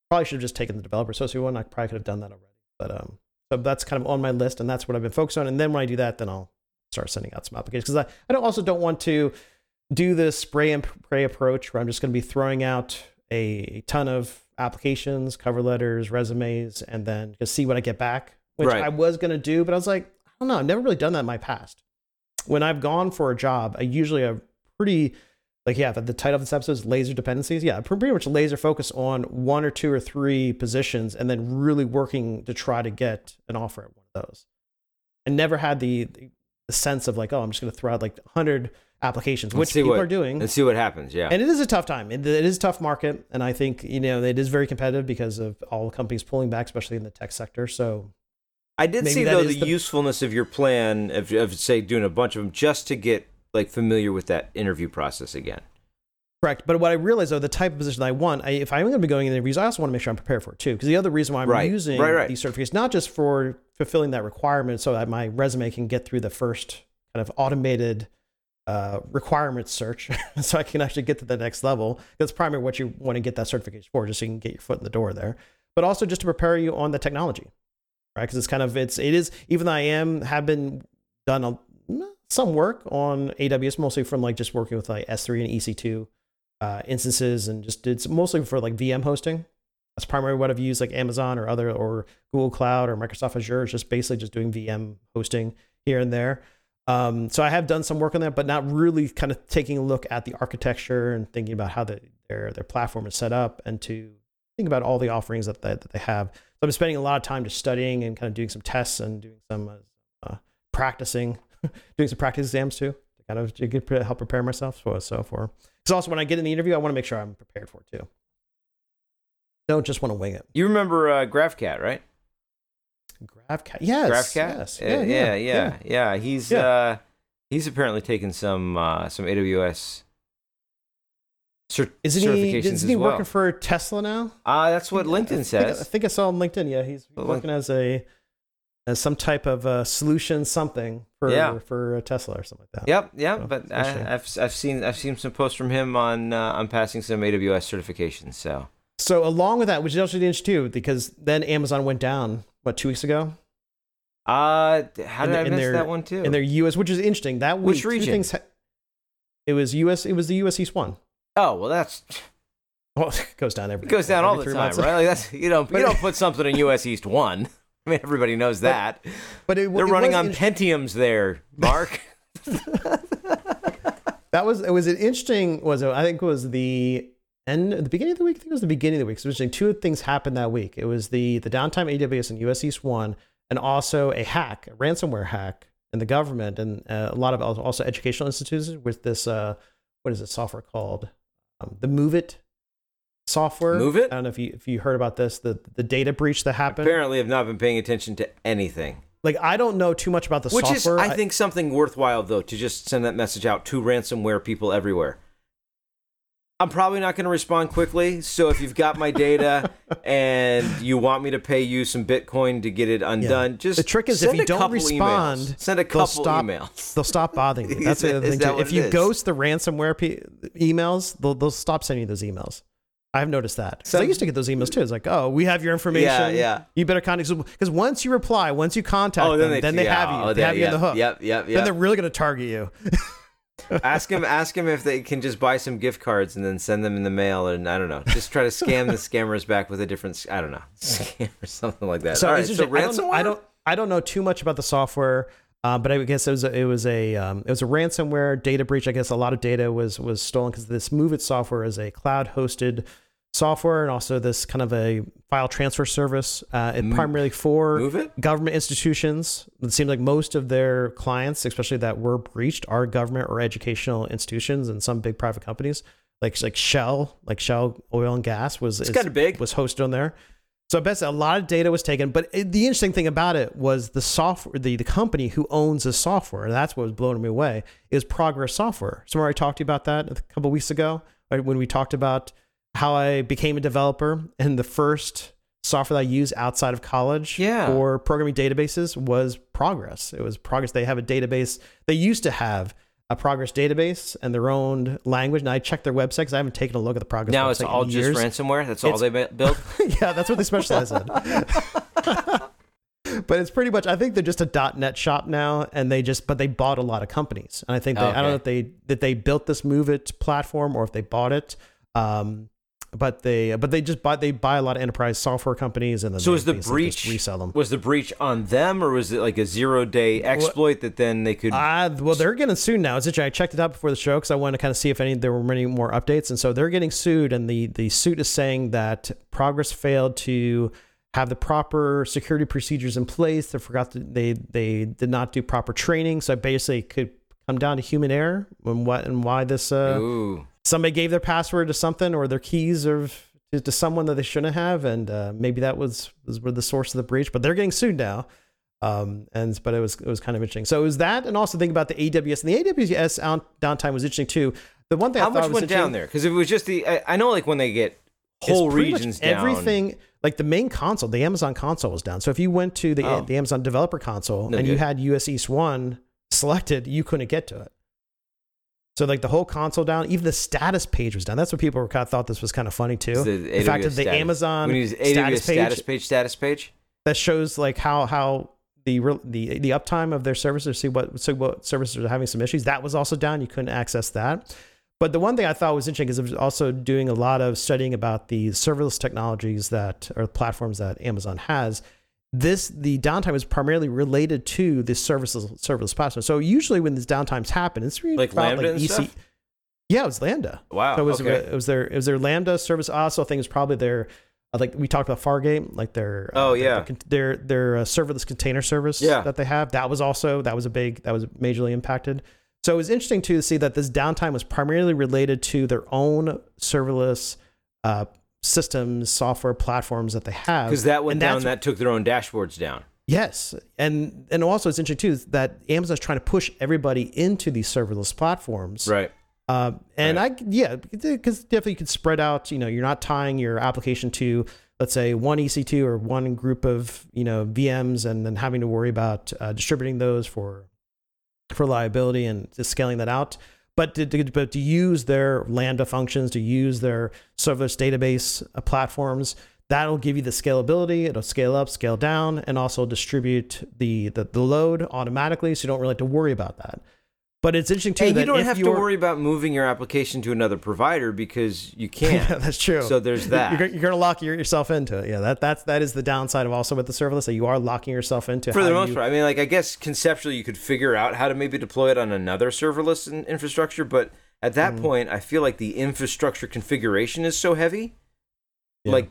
Probably should have just taken the developer associate one. I probably could have done that already, but um, so that's kind of on my list, and that's what I've been focused on. And then when I do that, then I'll start sending out some applications because I I don't also don't want to do this spray and pray approach where I'm just going to be throwing out a ton of applications, cover letters, resumes, and then just see what I get back, which Right. I was going to do, but I was like, I don't know, I've never really done that in my past. When I've gone for a job, I usually have pretty, like, yeah, the title of this episode is laser dependencies. Yeah, pretty much laser focus on one or two or three positions and then really working to try to get an offer at one of those. I never had the, the, the sense of like, oh, I'm just going to throw out like 100 applications, Let's which people what- are doing. Let's see what happens. Yeah, And it is a tough time. It, it is a tough market, and I think you know it is very competitive because of all companies pulling back, especially in the tech sector. So I did see though the, the- usefulness of your plan of, of say doing a bunch of them just to get like familiar with that interview process again. correct. But what I realize though, the type of position I want, I, if I'm going to be going in interviews, I also want to make sure I'm prepared for it too. Because the other reason why I'm Right. using Right, right. these certificates, not just for fulfilling that requirement, so that my resume can get through the first kind of automated uh, requirements search, so I can actually get to the next level. That's primarily what you want to get that certification for, just so you can get your foot in the door there. But also just to prepare you on the technology, right? Because it's kind of it's it is even though I am have been done a, some work on AWS, mostly from like just working with like S3 and EC2 uh, instances, and just did mostly for like VM hosting. That's primarily what I've used, like Amazon or other or Google Cloud or Microsoft Azure. It's just basically just doing VM hosting here and there. Um, so I have done some work on that, but not really kind of taking a look at the architecture and thinking about how the, their their platform is set up and to think about all the offerings that they, that they have. So I'm spending a lot of time just studying and kind of doing some tests and doing some uh, uh, practicing, doing some practice exams too to kind of to get, help prepare myself for so for. Because also when I get in the interview, I want to make sure I'm prepared for it too. Don't just want to wing it. You remember uh, GraphCat, right? GraphCat, yes, GraphCat. yes, Uh, yeah, yeah, yeah, He's Yeah. uh, he's apparently taken some uh, some AWS cert- Isn't he? certifications Isn't he well. working for Tesla now? Uh, that's what I LinkedIn think- says. I think I saw on LinkedIn. Yeah, he's Well, working as a as some type of uh, solution, something for Yeah. for uh, Tesla or something like that. Yep, yep. So, but. I, I've I've seen I've seen some posts from him on uh, on passing some AWS certifications. So So along with that, which is also interesting too, because then Amazon went down what two weeks ago uh, how did I in miss their- that one too? in their U.S., which is interesting. That week, Which region? things ha- it was U.S. It was the U.S. East one. oh well, that's Well, it goes down every it goes down all the time, right? Like that's you don't you don't put something in US East one. I mean, everybody knows that. But it, They're it running on Pentiums there, Mark. That was it. Was an interesting? Was it, I think it was the end, the beginning of the week. I think it was the beginning of the week. So it was interesting. Two things happened that week. It was the the downtime AWS and US East one, and also a hack, a ransomware hack in the government, and uh, a lot of also- educational institutions with this. Uh, what is this software called? Um, the MOVEit software. MOVEit? I don't know if you if you heard about this. The the data breach that happened. Apparently, have not been paying attention to anything. Like I don't know too much about the Which is, software. I think, something worthwhile though to just send that message out to ransomware people everywhere. I'm probably not going to respond quickly, so if you've got my data and you want me to pay you some Bitcoin to get it undone, just The trick is if you don't respond, emails. send a couple they'll stop- emails. They'll stop bothering you. That's the other thing that too. If you is? ghost the ransomware emails, they'll they'll stop sending you those emails. I've noticed that. 'Cause I used to get those emails too. It's like, oh, we have your information. Yeah, yeah. You better contact because once you reply, once you contact Oh, them, then then they, they, yeah, have you. oh, they have you yeah, in the hook. Yep, yep, yep. Then they're really going to target you. Ask him, ask him if they can just buy some gift cards and then send them in the mail, and I don't know, just try to scam the scammers back with a different, I don't know, scam or something like that. So, All right, so just- I, don't, ransomware. I don't I don't know too much about the software, uh, but I guess it was a, it was a um, it was a ransomware data breach. I guess a lot of data was was stolen because this MOVEit software is a cloud hosted software and also this kind of a file transfer service. Uh, it primarily for it? government institutions. It seems like most of their clients, especially that were breached, are government or educational institutions and some big private companies, like like Shell, like Shell Oil and Gas was It's is- kinda big. was hosted on there. So basically, a lot of data was taken. But it, the interesting thing about it was the software, the, the company who owns the software, and that's what was blowing me away, is Progress Software. So I talked to you about that a couple weeks ago right, when we talked about how I became a developer and the first software that I used outside of college Yeah. for programming databases was Progress. It was Progress. They have a database. They used to have a Progress database and their own language. And I checked their website because I haven't taken a look at the Progress Now it's all just ransomware. That's all It's- they build. yeah, that's what they specialize in. but it's pretty much. I think they're just a .NET shop now, and they just but they bought a lot of companies, and I think they, I don't know if they that they built this MOVEit platform or if they bought it. Um, but they but they just buy they buy a lot of enterprise software companies, and then So they is the breach resell them. Was the breach on them, or was it like a zero day exploit that then they could? Uh, well, they're getting sued now. It's interesting. I checked it out before the show because I wanted to kind of see if any there were many more updates, and so they're getting sued. And the the suit is saying that Progress failed to have the proper security procedures in place. They forgot to, they they did not do proper training. So basically, it could come down to human error and what and why this uh, Ooh, somebody gave their password to something or their keys or to, to someone that they shouldn't have, and uh, maybe that was was where the source of the breach. But they're getting sued now. Um, and but it was it was kind of interesting. So it was that, and also think about the AWS and the AWS out, downtime was interesting too. The one thing how I thought much was went down there? Because if it was just the, I, I know like when they get whole regions down, everything like the main console, the Amazon console was down. So if you went to the Oh. the Amazon developer console No and you had US East One selected, you couldn't get to it. So like the whole console down, even the status page was down. That's what people were kind of thought this was kind of funny too. It's The, fact that the status. Amazon we need AWS status page status page status page. that shows like how how the the the uptime of their services see what see what services are having some issues that was also down you couldn't access that but the one thing i thought was interesting is it was also doing a lot of studying about the serverless technologies that or platforms that amazon has this the downtime is primarily related to the services serverless platform so usually when these downtimes happen it's really Like about Lambda and stuff? yeah it was lambda Wow. so it was, okay. it was their it was their Lambda service. I also think it was probably their uh, like we talked about Fargate, like their uh, Oh, their- yeah. their their uh, serverless container service Yeah. that they have. That was also that was a big that was majorly impacted. So it was interesting too to see that this downtime was primarily related to their own serverless uh, systems, software platforms that they have. Because that went And down, that took their own dashboards down. Yes, and and also it's interesting too that Amazon's trying to push everybody into these serverless platforms. Right. Um, and I, yeah, because definitely you could spread out. You know, you're not tying your application to, let's say, one EC2 or one group of you know VMs, and then having to worry about uh, distributing those for for liability and just scaling that out. But to, to, but to use their Lambda functions, to use their serverless database uh, platforms, that'll give you the scalability. It'll scale up, scale down, and also distribute the the, the load automatically, so you don't really have to worry about that. But it's interesting too And that you don't have to worry about moving your application to another provider because you can't. Yeah, that's true. So there's that. You're, you're going to lock yourself into it. Yeah, that that's that is the downside of also with the serverless that you are locking yourself into. For the most you- part, I mean, like I guess conceptually you could figure out how to maybe deploy it on another serverless in- infrastructure, but at that Mm. point, I feel like the infrastructure configuration is so heavy, Yeah. like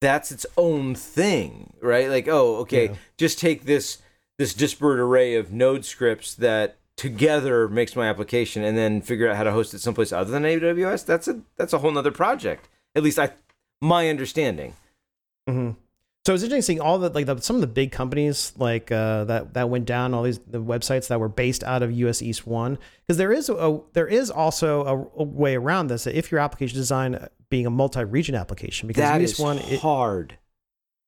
that's its own thing, right? Like, oh, okay, Yeah. just take this this disparate array of node scripts that together makes my application, and then figure out how to host it someplace other than AWS. That's a that's a whole nother project. At least I, my understanding. Mhm. So it's interesting seeing all the like the, some of the big companies like uh, that that went down. All these the websites that were based out of US East One because there is a there is also a, a way around this. If your application design being a multi-region application because That US is One it, hard.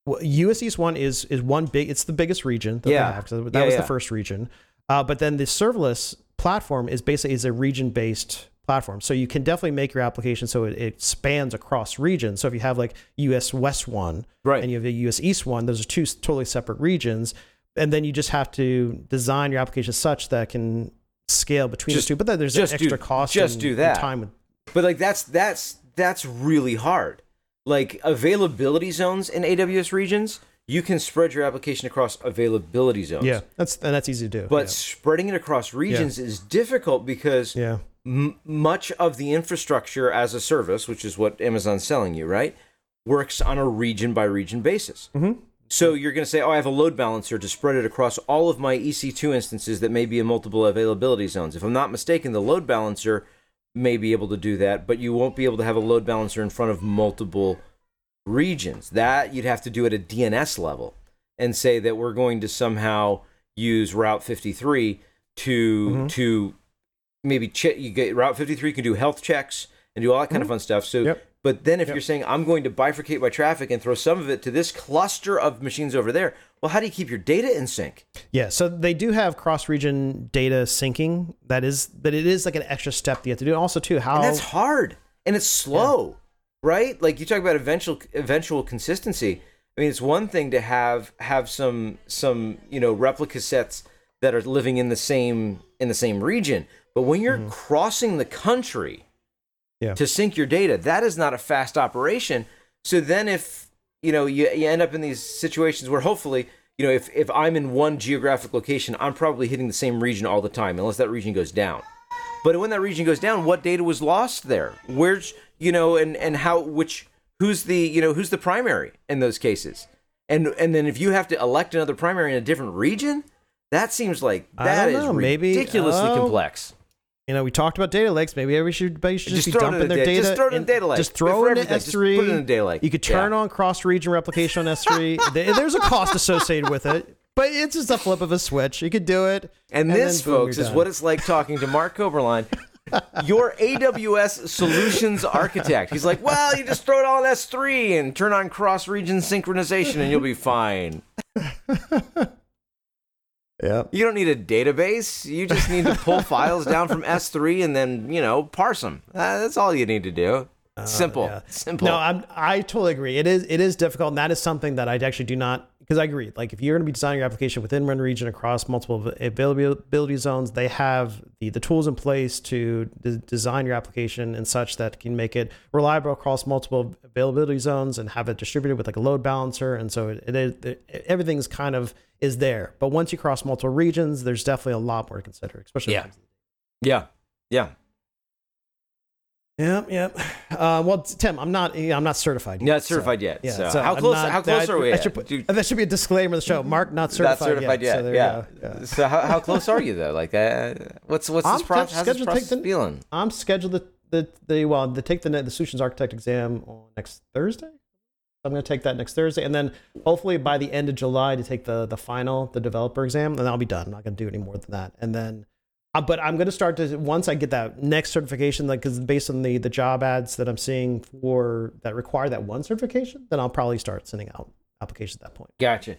well, US East One is is one big. It's the biggest region that Yeah. they have. that Yeah, was yeah. the first region. Uh, but then the serverless platform is basically is a region based platform. So you can definitely make your application so it, it spans across regions. So if you have like US West One Right. and you have a US East One, those are two totally separate regions. And then you just have to design your application such that can scale between Just- the two. But then there's just an extra do- cost. just and- do that. time with But like that's that's that's really hard. Like availability zones in AWS regions, you can spread your application across availability zones. yeah. That's and that's easy to do. But spreading it across regions is difficult because yeah. yeah. m- much of the infrastructure as a service, which is what Amazon's selling you, right, works on a region by region basis. Mhm. So you're going to say, oh, I have a load balancer to spread it across all of my EC2 instances that may be in multiple availability zones. If I'm not mistaken, the load balancer may be able to do that, but you won't be able to have a load balancer in front of multiple regions. That you'd have to do at a DNS level and say that we're going to somehow use Route 53 to Mhm. to maybe check. You get Route 53 can do health checks and do all that kind of fun stuff. So, Yep. but then if Yep. you're saying I'm going to bifurcate my traffic and throw some of it to this cluster of machines over there, well, how do you keep your data in sync? Yeah, so they do have cross-region data syncing. That is, but it is like an extra step that you have to do. And also, too, how And that's hard and it's slow, right? Like you talk about eventual eventual consistency. I mean, it's one thing to have have some some you know replica sets that are living in the same in the same region, but when you're mm-hmm. crossing the country Yeah. to sync your data, that is not a fast operation. So then, if you know you, you end up in these situations where hopefully you know if if I'm in one geographic location, I'm probably hitting the same region all the time, unless that region goes down. But when that region goes down, what data was lost there? Where's you know, and and how which who's the you know who's the primary in those cases? And and then if you have to elect another primary in a different region, that seems like that is know, maybe- ridiculously oh. complex. you know we talked about data lakes. Maybe everybody should, just, Just be in dumping their data. just throw it in data lake. Just throw it in S3. put it in a data lake. You could turn Yeah. on cross-region replication on S3. There's a cost associated with it, but it's just a flip of a switch. You could do it. And, then this, boom, folks, is done. what it's like talking to Mark Coberline, your AWS solutions architect. He's like, well, you just throw it all in S3 and turn on cross region synchronization and you'll be fine. Yeah. You don't need a database. You just need to pull files down from S3 and then, you know, parse them. Uh, that's all you need to do. Simple. yeah. Simple. No, I'm I totally agree. It is it is difficult, and that is something that I actually do not because I agree. Like if you're going to be designing your application within one region across multiple availability zones, they have the, the tools in place to de- design your application and such that can make it reliable across multiple availability zones and have it distributed with like a load balancer. And so it, it, it everything's kind of is there. But once you cross multiple regions, there's definitely a lot more to consider, especially Yeah. yeah. Yeah. Yep, yep. Uh, well, Tim, I'm not. I'm not certified. Not so- certified yet. Yeah. so so how close? not- how close that- are we? I should put- that should be a disclaimer of the show. Mark, not certified, not certified yet. So there yeah. you go. yeah. So how, how close are you though? Like, uh, what's what's this? How's this scheduled to take process the- feeling? I'm scheduled to the, the well to take the the solutions architect exam on next Thursday. I'm going to take that next Thursday, and then hopefully by the end of July to take the the final the developer exam, and I'll be done. I'm not going to do any more than that, and then. Uh, but I'm going to start to once I get that next certification, like because based on the the job ads that I'm seeing for that require that one certification, then I'll probably start sending out applications at that point. Gotcha.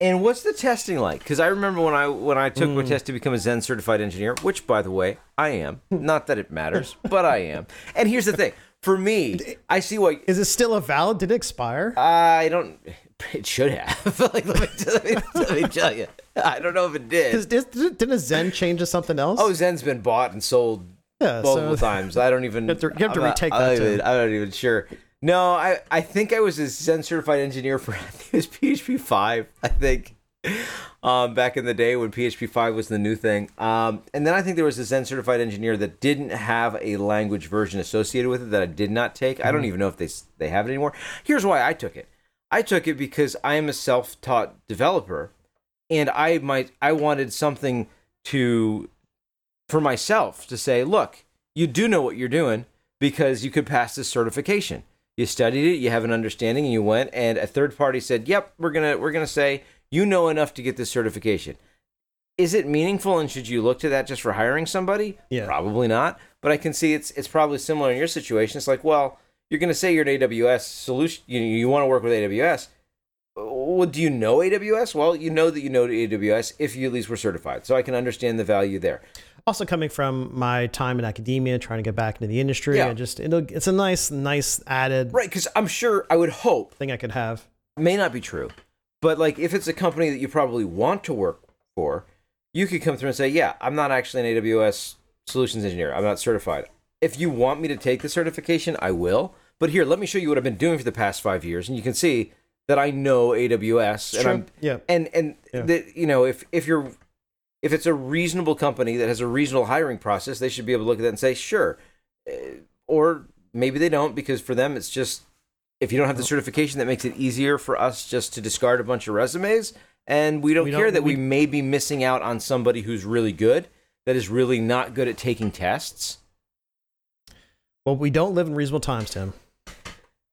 And what's the testing like? Because I remember when I when I took Mm. my test to become a Zend certified engineer, which by the way I am. Not that it matters, but I am. And here's the thing: for me, I see what Is it still a valid? Did it expire? I don't. It should have. like let me, let, me, let me tell you, I don't know if it did. is, didn't Zend change to something else? Oh, Zend's been bought and sold yeah. multiple So times. I don't even. You have to- you have to retake I'm that, even- I'm not even sure. No, I I think I was a Zend certified engineer for I think it was PHP five. I think. Um, back in the day when PHP 5 was the new thing. Um, and then I think there was a Zend certified engineer that didn't have a language version associated with it that I did not take. I Mm-hmm. don't even know if they they have it anymore. Here's why I took it. I took it because I am a self-taught developer and I might I wanted something to for myself to say, look, you do know what you're doing because you could pass this certification. You studied it, you have an understanding, and you went, and a third party said, "Yep, we're gonna we're gonna say you know enough to get this certification." Is it meaningful, and should you look to that just for hiring somebody? Yeah. probably not. But I can see it's it's probably similar in your situation. It's like, well, you're gonna say you're an AWS solution. You you want to work with AWS. Well, do you know AWS? Well, you know that you know AWS if you at least were certified. So I can understand the value there. also coming from my time in academia, trying to get back into the industry, Yeah. and just it'll, it's a nice, nice added Right, because I'm sure I would hope thing I could have. may not be true, but like if it's a company that you probably want to work for, you could come through and say, "Yeah, I'm not actually an AWS solutions engineer. I'm not certified. If you want me to take the certification, I will. But here, let me show you what I've been doing for the past five years, and you can see that I know AWS. And. I'm Yeah. and and Yeah. you know if if you're if it's a reasonable company that has a reasonable hiring process, they should be able to look at that and say, sure. Uh, Or maybe they don't because for them it's just if you don't have the certification that makes it easier for us just to discard a bunch of resumes and we don't We care don't- that we we- may be missing out on somebody who's really good that is really not good at taking tests. Well, we don't live in reasonable times, Tim.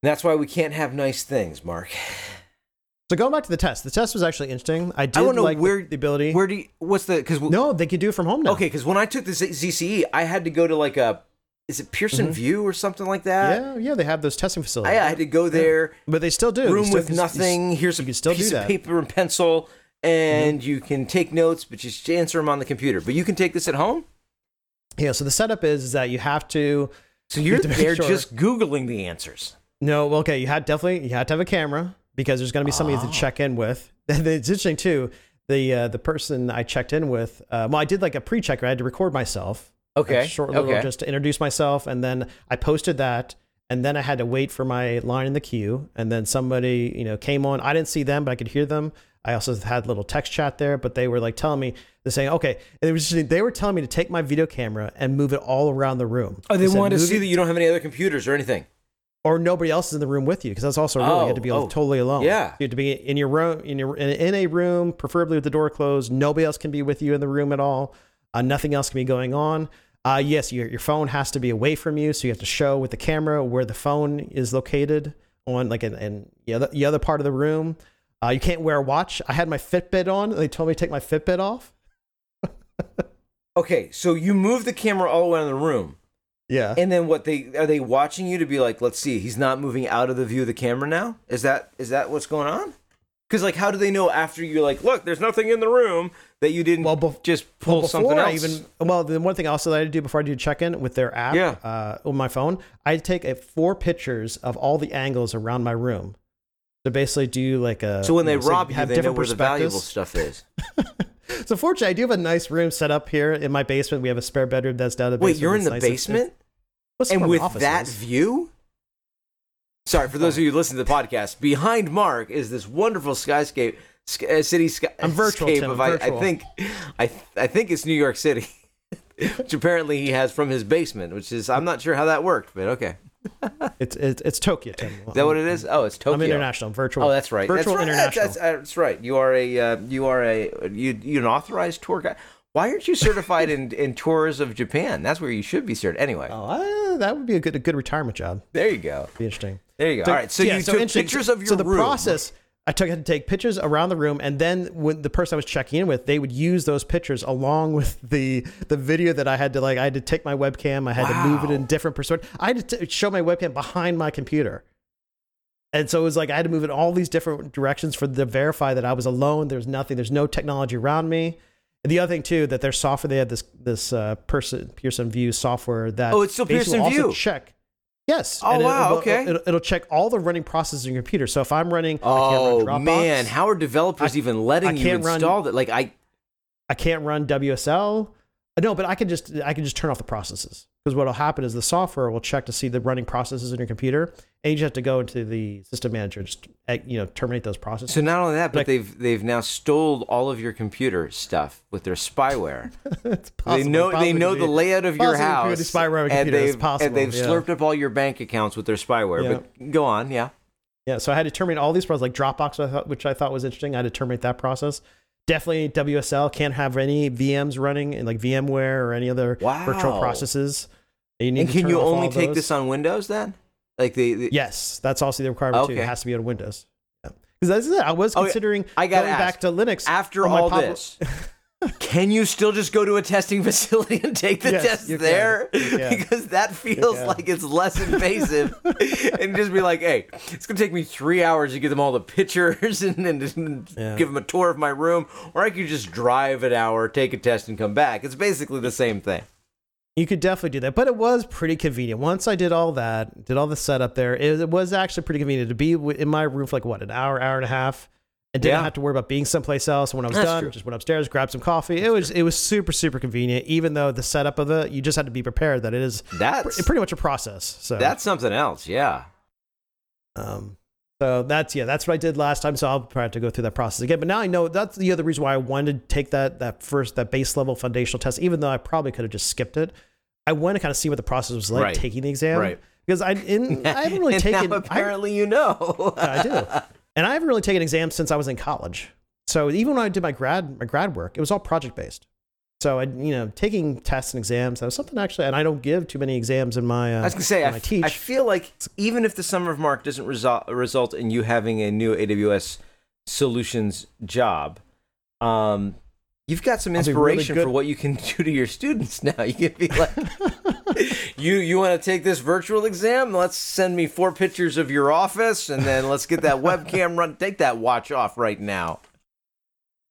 That's why we can't have nice things, Mark. So going back to the test, the test was actually interesting. I did I know like where the ability. Where do you, what's the because no, they could do it from home now. okay because when I took the ZCE, I had to go to like a is it Pearson Mhm. VUE or something like that. Yeah, yeah, they have those testing facilities. I, I had to go there, but they still do. Room still with can- nothing. Here's a you still piece of paper and pencil, and you can take notes, but you just answer them on the computer. But you can take this at home. Yeah, so the setup is, is that you have to. So you're have to there sure- just googling the answers. No, well, okay, you had definitely you had to have a camera because there's going to be somebody Oh. to check in with. it's interesting too. The uh, the person I checked in with, uh, well, I did like a pre-check. I had to record myself. Okay, a short little okay. just to introduce myself, and then I posted that, and then I had to wait for my line in the queue, and then somebody you know came on. I didn't see them, but I could hear them. I also had a little text chat there, but they were like telling me they're saying okay. And it was just, they were telling me to take my video camera and move it all around the room. Oh, they said, wanted to see it- that you don't have any other computers or anything. Or nobody else is in the room with you because that's also a rule. you have to be Oh, oh. totally alone. Yeah. you have to be in your room, in your in, a room, preferably with the door closed. Nobody else can be with you in the room at all. Uh, nothing else can be going on. Uh, yes, your your phone has to be away from you, so you have to show with the camera where the phone is located on like in, in the other the other part of the room. Uh, you can't wear a watch. I had my Fitbit on. They told me to take my Fitbit off. Okay, so you move the camera all the way around the room, Yeah. and then what they are they watching you to be like, let's see, he's not moving out of the view of the camera now. Is that is that what's going on? Because like, how do they know after you're like, look, there's nothing in the room that you didn't Well, bef- just pull Well, something before I even well, the one thing also that I had to do before I do check in with their app, Yeah. uh, on my phone, I take a, four pictures of all the angles around my room. To basically do like a so when they you know, rob you, have they know different where the valuable stuff is. So fortunately, I do have a nice room set up here in my basement. We have a spare bedroom that's down the basement. Wait, you're in the nice. Basement, and with that is. view. Sorry for those of you who listen to the podcast. Behind Mark is this wonderful skyscape, sk- uh, city sky. I'm virtual, Tim, of, I'm I, I think, I I think it's New York City, which apparently he has from his basement. Which is I'm not sure how that worked, but okay. It's, it's it's Tokyo, Tim. Is that what it is? Oh, it's Tokyo. I'm international. Virtual. Oh, that's right. Virtual that's right. international. That's, that's, that's right. You are a uh, you are a you you an authorized tour guide. Why aren't you certified in, in tours of Japan? That's where you should be certified. Anyway, oh, uh, that would be a good a good retirement job. there you go. Be interesting. There you go. All right. So yeah, you took pictures of your room. so the room. process i took I had to take pictures around the room and then when the person i was checking in with they would use those pictures along with the the video that i had to like i had to take my webcam i had to move it in different perspectives i had to t- show my webcam behind my computer and so it was like i had to move in all these different directions for to verify that i was alone there's nothing there's no technology around me and the other thing too that their software they had this this uh, person Pearson VUE software that Oh, it's still Pearson VUE. check Yes. Oh, and wow, it'll- okay. It'll, it'll check all the running processes on your computer. So if I'm running, I Oh can't run Dropbox, man, how are developers I- even letting I you can't run- install that? Like I, I can't run WSL. Uh, No, but I can just I can just turn off the processes because what'll happen is the software will check to see the running processes in your computer, and you just have to go into the system manager and just uh, you know terminate those processes. so not only that, but Like- they've they've now stole all of your computer stuff with their spyware. it's they possible, know they know the layout of your possibly could be house, spyware and computer. They've possible, and they've yeah. slurped up all your bank accounts with their spyware. Yeah. But go on, yeah. Yeah, so I had to terminate all these processes, like Dropbox, which I thought was interesting. I had to terminate that process. Definitely WSL can't have any VMs running in like VMware or any other virtual processes. You And can you only take those. this on Windows then? Like the, the Yes, that's also the requirement too. It has to be on Windows. Because that's it. I was Oh, yeah. considering I gotta going ask, back to Linux after all Pop- this, can you still just go to a testing facility and take the Yes, test there? Because that feels like it's less invasive, and just be like, "Hey, it's gonna take me three hours to get them all the pictures and then Yeah. give them a tour of my room, or I could just drive an hour, take a test, and come back." It's basically the same thing. You could definitely do that, but it was pretty convenient. Once I did all that, did all the setup there, it, it was actually pretty convenient to be in my room for like what an hour, hour and a half, and didn't Yeah. have to worry about being someplace else. When I was That's done, true. just went upstairs, grabbed some coffee. It was it was super super convenient. Even though the setup of it, you just had to be prepared that it is That's pr- pretty much a process. So that's something else. Yeah. um, So that's yeah, that's what I did last time. So I'll probably have to go through that process again. But now I know that's the other reason why I wanted to take that that first that base level foundational test, even though I probably could have just skipped it. I want to kind of see what the process was like Right. taking the exam, Right. Because I in, I haven't really taken now I- apparently you know. I do. And I haven't really taken exams since I was in college. So even when I did my grad my grad work, it was all project based. So I, you know, taking tests and exams that was something actually, and I don't give too many exams in my. Uh, I was gonna say, I, I teach. I feel like even if the summer of Mark doesn't result result in you having a new AWS solutions job, um, you've got some really inspiration good- for what you can do to your students now. You can be like, you you want to take this virtual exam? Let's send me four pictures of your office, and then let's get that webcam run. Take that watch off right now.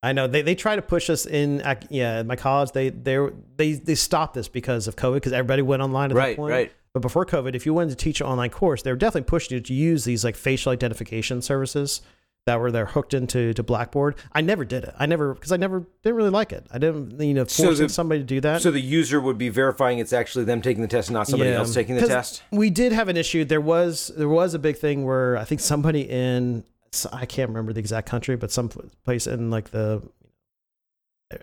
I know they, they try to push us in. Yeah, my college they they they they stopped this because of COVID because everybody went online at that Right, point. right. But before COVID, if you wanted to teach an online course, they were definitely pushing you to use these like facial identification services that were there hooked into to Blackboard. I never did it. I never because I never didn't really like it. I didn't you know So forcing the- somebody to do that. So the user would be verifying it's actually them taking the test, not somebody Yeah. else taking the test. We did have an issue. There was there was a big thing where I think somebody in I can't remember the exact country, but some place in like the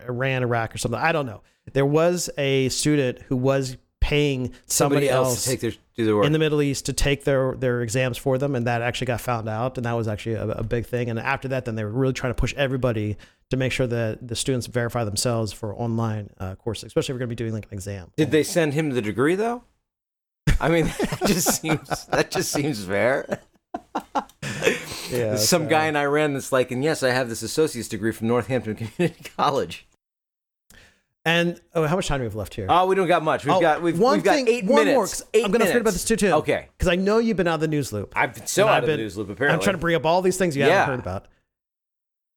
Iran, Iraq, or something. I don't know. There was a student who was paying somebody, else, to take their do the work. in the Middle East to take their their exams for them, and that actually got found out, and that was actually a, a big thing. And after that, then they were really trying to push everybody to make sure that the students verify themselves for online uh, courses, especially if we're going to be doing like an exam. Did they send him the degree though? I mean, that just seems that just seems fair. Yeah, Some so- guy in Iran that's like, and yes, I have this associate's degree from Northampton Community College. And oh, how much time do we have left here? Oh, we don't got much. We've Oh, got we've, one we've got thing- eight one minutes. more, 'cause eight I'm going to forget about minutes. this too, too. Okay, Because I know you've been out of the news loop. I've been so And out of the news loop. Apparently, I'm trying to bring up all these things you Yeah. haven't heard about.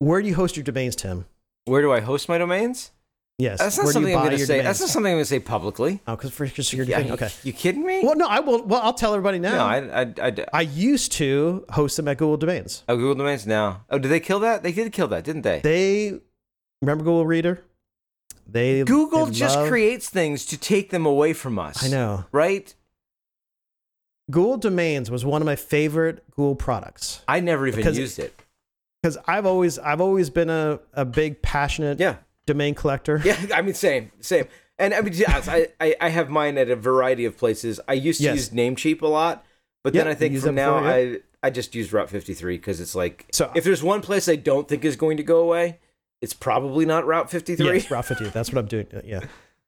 Where do you host your domains, Tim? Where do I host my domains? Yes. That's not where do something you I'm buy going to your say. domains? That's not something I'm going to say publicly. Oh, because for your security thing. Okay. You kidding me? Well, no, I will. Well, I'll tell everybody now. no, I, I, I, I used to host them at Google Domains. oh, Google Domains now. Oh, did they kill that? They did kill that, didn't they? They remember Google Reader. They Google they just love- creates things to take them away from us. I know. right? Google Domains was one of my favorite Google products I never even Because- used it. because I've always I've always been a, a big passionate Yeah, domain collector. yeah. I mean, same, same. And I mean, yes, I, I, I have mine at a variety of places. I used to Yes. use Namecheap a lot, but then I think from now before, I, I just use Route 53 because it's like, So- if there's one place I don't think is going to go away, it's probably not Route 53. Yes, Route 50. That's what I'm doing. Uh, Yeah.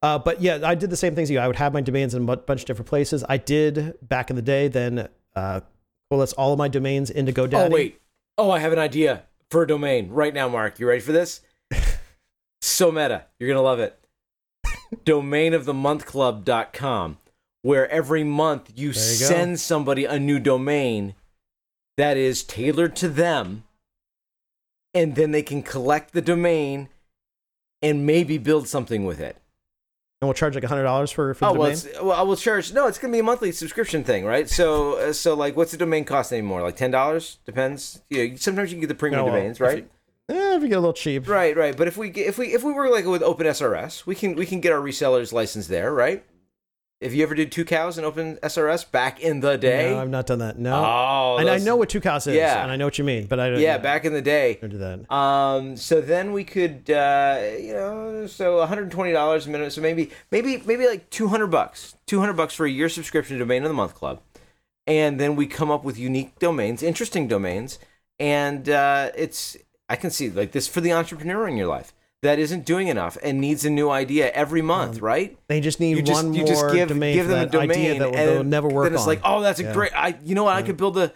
Uh, but yeah, I did the same things. You. I would have my domains in a bunch of different places. I did back in the day. Then uh, coalesce all of my domains into GoDaddy. Oh wait. Oh, I have an idea for a domain right now, Mark. You ready for this? so meta. You're gonna love it. Domainofthemonthclub.com, where every month you, you go. send somebody a new domain that is tailored to them, and then they can collect the domain and maybe build something with it. And we'll charge like hundred dollars for for the Oh well, domain. well, I will charge. No, it's gonna be a monthly subscription thing, right? So, uh, so like, what's the domain cost anymore? Like ten dollars? Depends. You know, sometimes you can get the premium No, well, domains, if right? you- Eh, if you get a little cheap. Right, right. But if we get, if we if we were like with OpenSRS, we can we can get our resellers license there, right? If you ever did Tucows in OpenSRS back in the day, No, I've not done that. No. oh, and I know what Tucows is. Yeah. And I know what you mean, but I don't. yeah, back in the day. Don't do that. Um, so then we could, uh, you know, so one hundred and twenty dollars a minute. So maybe, maybe, maybe like two hundred bucks, two hundred bucks for a year subscription to Domain of the Month Club, and then we come up with unique domains, interesting domains, and uh, it's I can see like this for the entrepreneur in your life that isn't doing enough and needs a new idea every month, Um, right? They just need You just one you more just give domain give them a domain idea that and they'll never work then it's on. like, oh, that's a Yeah. great. I you know what I could build a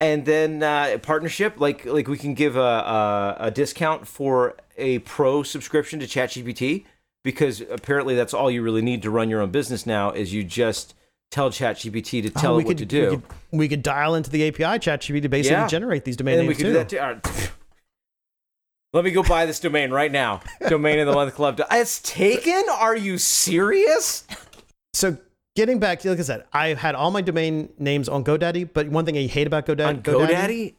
and then uh, a partnership like like we can give a, a a discount for a pro subscription to ChatGPT because apparently that's all you really need to run your own business now is you just tell ChatGPT to Oh, tell we it what could, to do. We could, we could dial into the API ChatGPT to basically Yeah. generate these domain and then we could too. do that too. Let me go buy this domain right now. Domain of the month club. It's taken? Are you serious? So getting back to like I said, I had all my domain names on GoDaddy, but one thing I hate about GoDaddy, On GoDaddy?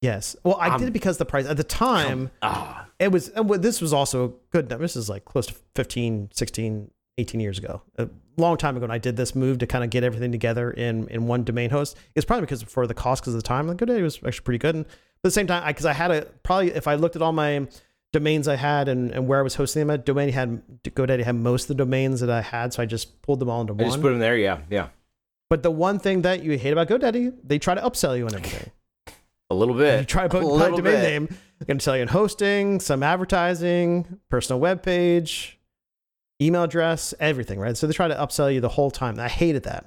yes. Well, I Um, did it because the price at the time Ah. it was. This was also good. This is like close to 15, 16, 18 years ago, a long time ago. And I did this move to kind of get everything together in in one domain host. It's probably because for the cost because of the time, like GoDaddy was actually pretty good. And but at the same time, because I, I had a probably if I looked at all my domains I had and, and where I was hosting them at, domain had GoDaddy had most of the domains that I had, so I just pulled them all into I one. just put them there. Yeah, yeah. but the one thing that you hate about GoDaddy, they try to upsell you and everything. A little bit. You try to put A my domain bit. name. They're going to tell you in hosting, some advertising, personal web page, email address, everything, right? So they try to upsell you the whole time. And I hated that.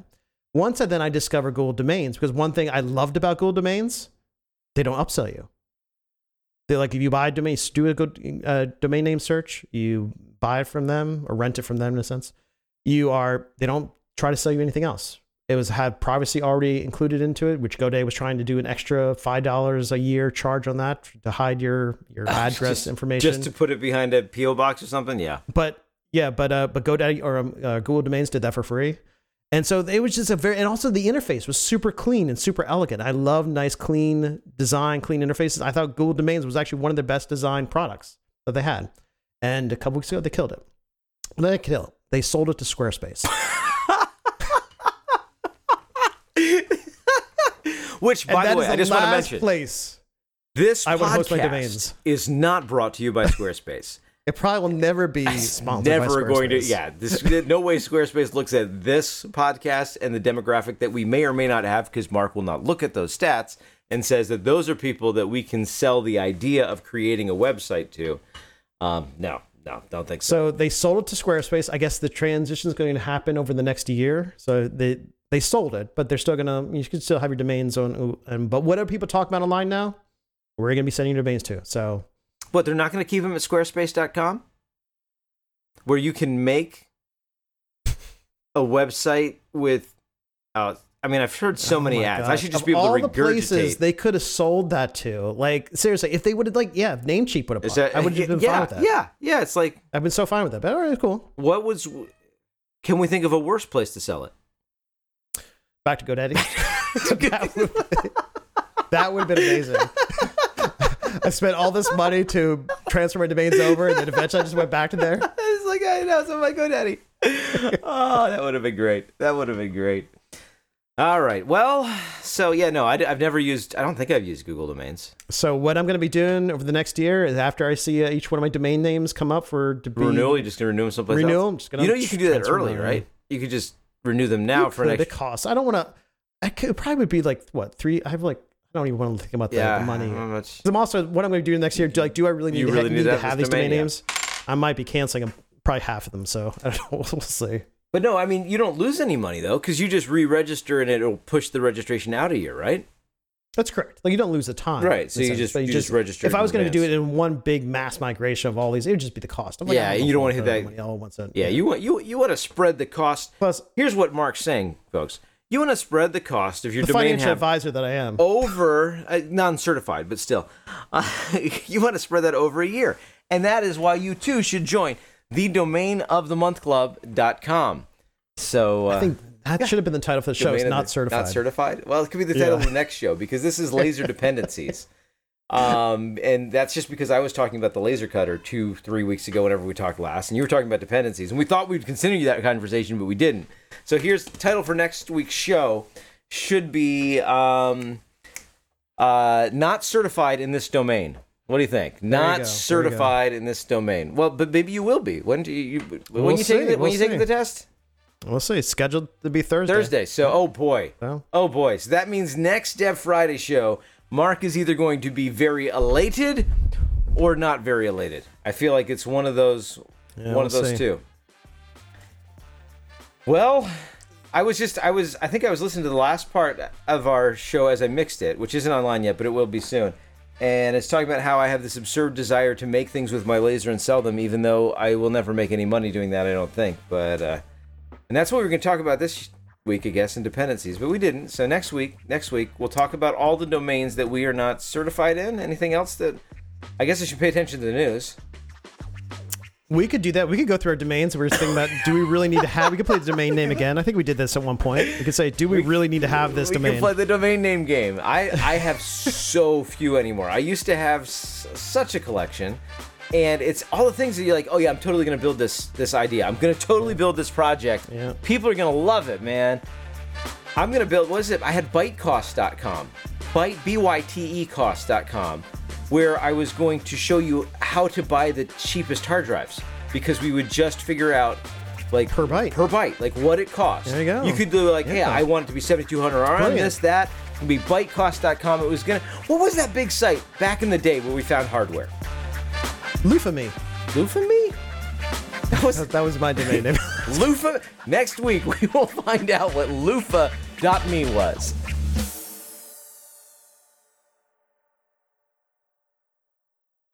Once I then I discovered Google Domains because one thing I loved about Google Domains, they don't upsell you. They're like if you buy a domain, do a good uh, domain name search, you buy it from them or rent it from them in a sense. You are they don't try to sell you anything else. It was had privacy already included into it, which GoDaddy was trying to do an extra five dollars a year charge on that to hide your your address Just- information. Just to put it behind a PO box or something. Yeah. but yeah, but uh, but GoDaddy or um, uh, Google Domains did that for free, and so it was just a very and also the interface was super clean and super elegant. I love nice, clean design, clean interfaces. I thought Google Domains was actually one of the best designed products that they had, and a couple weeks ago they killed it. They didn't kill it. They sold it to Squarespace. Which, by the way, is I just want to mention place. this I host my podcast domains. is not brought to you by Squarespace. It probably will never be sponsored. by Never going to. Yeah, this, no way Squarespace looks at this podcast and the demographic that we may or may not have because Mark will not look at those stats and says that those are people that we can sell the idea of creating a website to. Um, no, no, don't think so. So they sold it to Squarespace. I guess the transition is going to happen over the next year. So they they sold it, but they're still gonna. You can still have your domains on. And but what are people talking about online now? We're going to be sending your domains to. So But they're not going to keep them at squarespace.com where you can make a website with uh, I mean I've heard so Oh many ads. I should just Of be able all to the places they could have sold that to. Like seriously, if they would have like yeah, Namecheap would have. That, I would have been yeah, fine with that. Yeah, yeah, it's like I've been so fine with that. But all right, cool. what was can we think of a worse place to sell it? Back to GoDaddy. that, would, that would have been amazing. I spent all this money to transfer my domains over, and then eventually I just went back to there. it's like I know so my GoDaddy. oh, that would have been great. That would have been great. All right. Well, so yeah, no, I, have never used. I don't think I've used Google domains. So what I'm going to be doing over the next year is after I see uh, each one of my domain names come up for to be renewal. You're just gonna renew them someplace renewal, else. I'm just gonna you know, you can do that early, my- right? You could just renew them now You for an could, extra. the cost. I don't want to. I could it probably would be like what three? I have like I don't even want to think about the, Yeah, the money. much? I'm also what I'm going to do next year. Do, like, do I really need, You to, really need need to to have these domain, domain, yeah. names? I might be canceling them, probably half of them. So I don't know. We'll see. But no, I mean, you don't lose any money though, because you just re-register and it'll push the registration out a year, right? That's correct. Like you don't lose the time, Right, so you sense, just- but you just register If I was going to do it in one big mass migration of all these, it would just be the cost. I'm like, Yeah, you don't want hit that- money all at once. Yeah, you want you you want to spread the cost. Plus, Here's what Mark's saying, folks. You want to spread the cost of your the domain financial have advisor that I am. over uh, non-certified, but still, uh, you want to spread that over a year, and that is why you too should join the domain of the month club.com. So uh, I think that should have been the title for the show. domain It's not the- certified. Not certified. Well, it could be the title Yeah. of the next show because this is laser dependencies. Um, and that's just because I was talking about the laser cutter two, three weeks ago, whenever we talked last, and you were talking about dependencies, and we thought we'd continue that conversation, but we didn't. So here's the title for next week's show should be um, uh, not certified in this domain. What do you think? you Not you certified in this domain. Well, but maybe you will be. When do you, when We'll you see, take the, when we'll you take the test? We'll see. It's scheduled to be Thursday. Thursday. So, oh boy. So, Oh boy. So that means next Dev Friday show, Mark is either going to be very elated or not very elated. I feel like it's one of those Yeah, one of those see. two. Well, I was just I was I think I was listening to the last part of our show as I mixed it, which isn't online yet, but it will be soon. And it's talking about how I have this absurd desire to make things with my laser and sell them, even though I will never make any money doing that. I don't think. But uh, and that's what we're going to talk about this week, I guess, in dependencies. But we didn't. So next week, next week, we'll talk about all the domains that we are not certified in. Anything else that I guess I should pay attention to the news. we could do that. We could go through our domains. We're just thinking about do we really need to have? We could play the domain name again. I think we did this at one point. We could say, do we, really need to have this we domain? can play the domain name game. I I have so few anymore. I used to have s- such a collection, and it's all the things that you're like, oh yeah, I'm totally gonna build this this idea. I'm gonna totally build this project. Yeah. People are gonna love it, man. I'm gonna build. What is it? I had ByteCost.com, Byte B Y T E Cost.com, where I was going to show you how to buy the cheapest hard drives because we would just figure out like Per byte. per byte, like what it costs. There you go. You could do like, hey, Yeah. I want it to be 7,200 RM, this, that. It would be bytecost.com. It was gonna. What was that big site back in the day where we found hardware? Lufame. Lufame? That was That, that was my domain name. Lufa. Next week we will find out what Lufa.me was.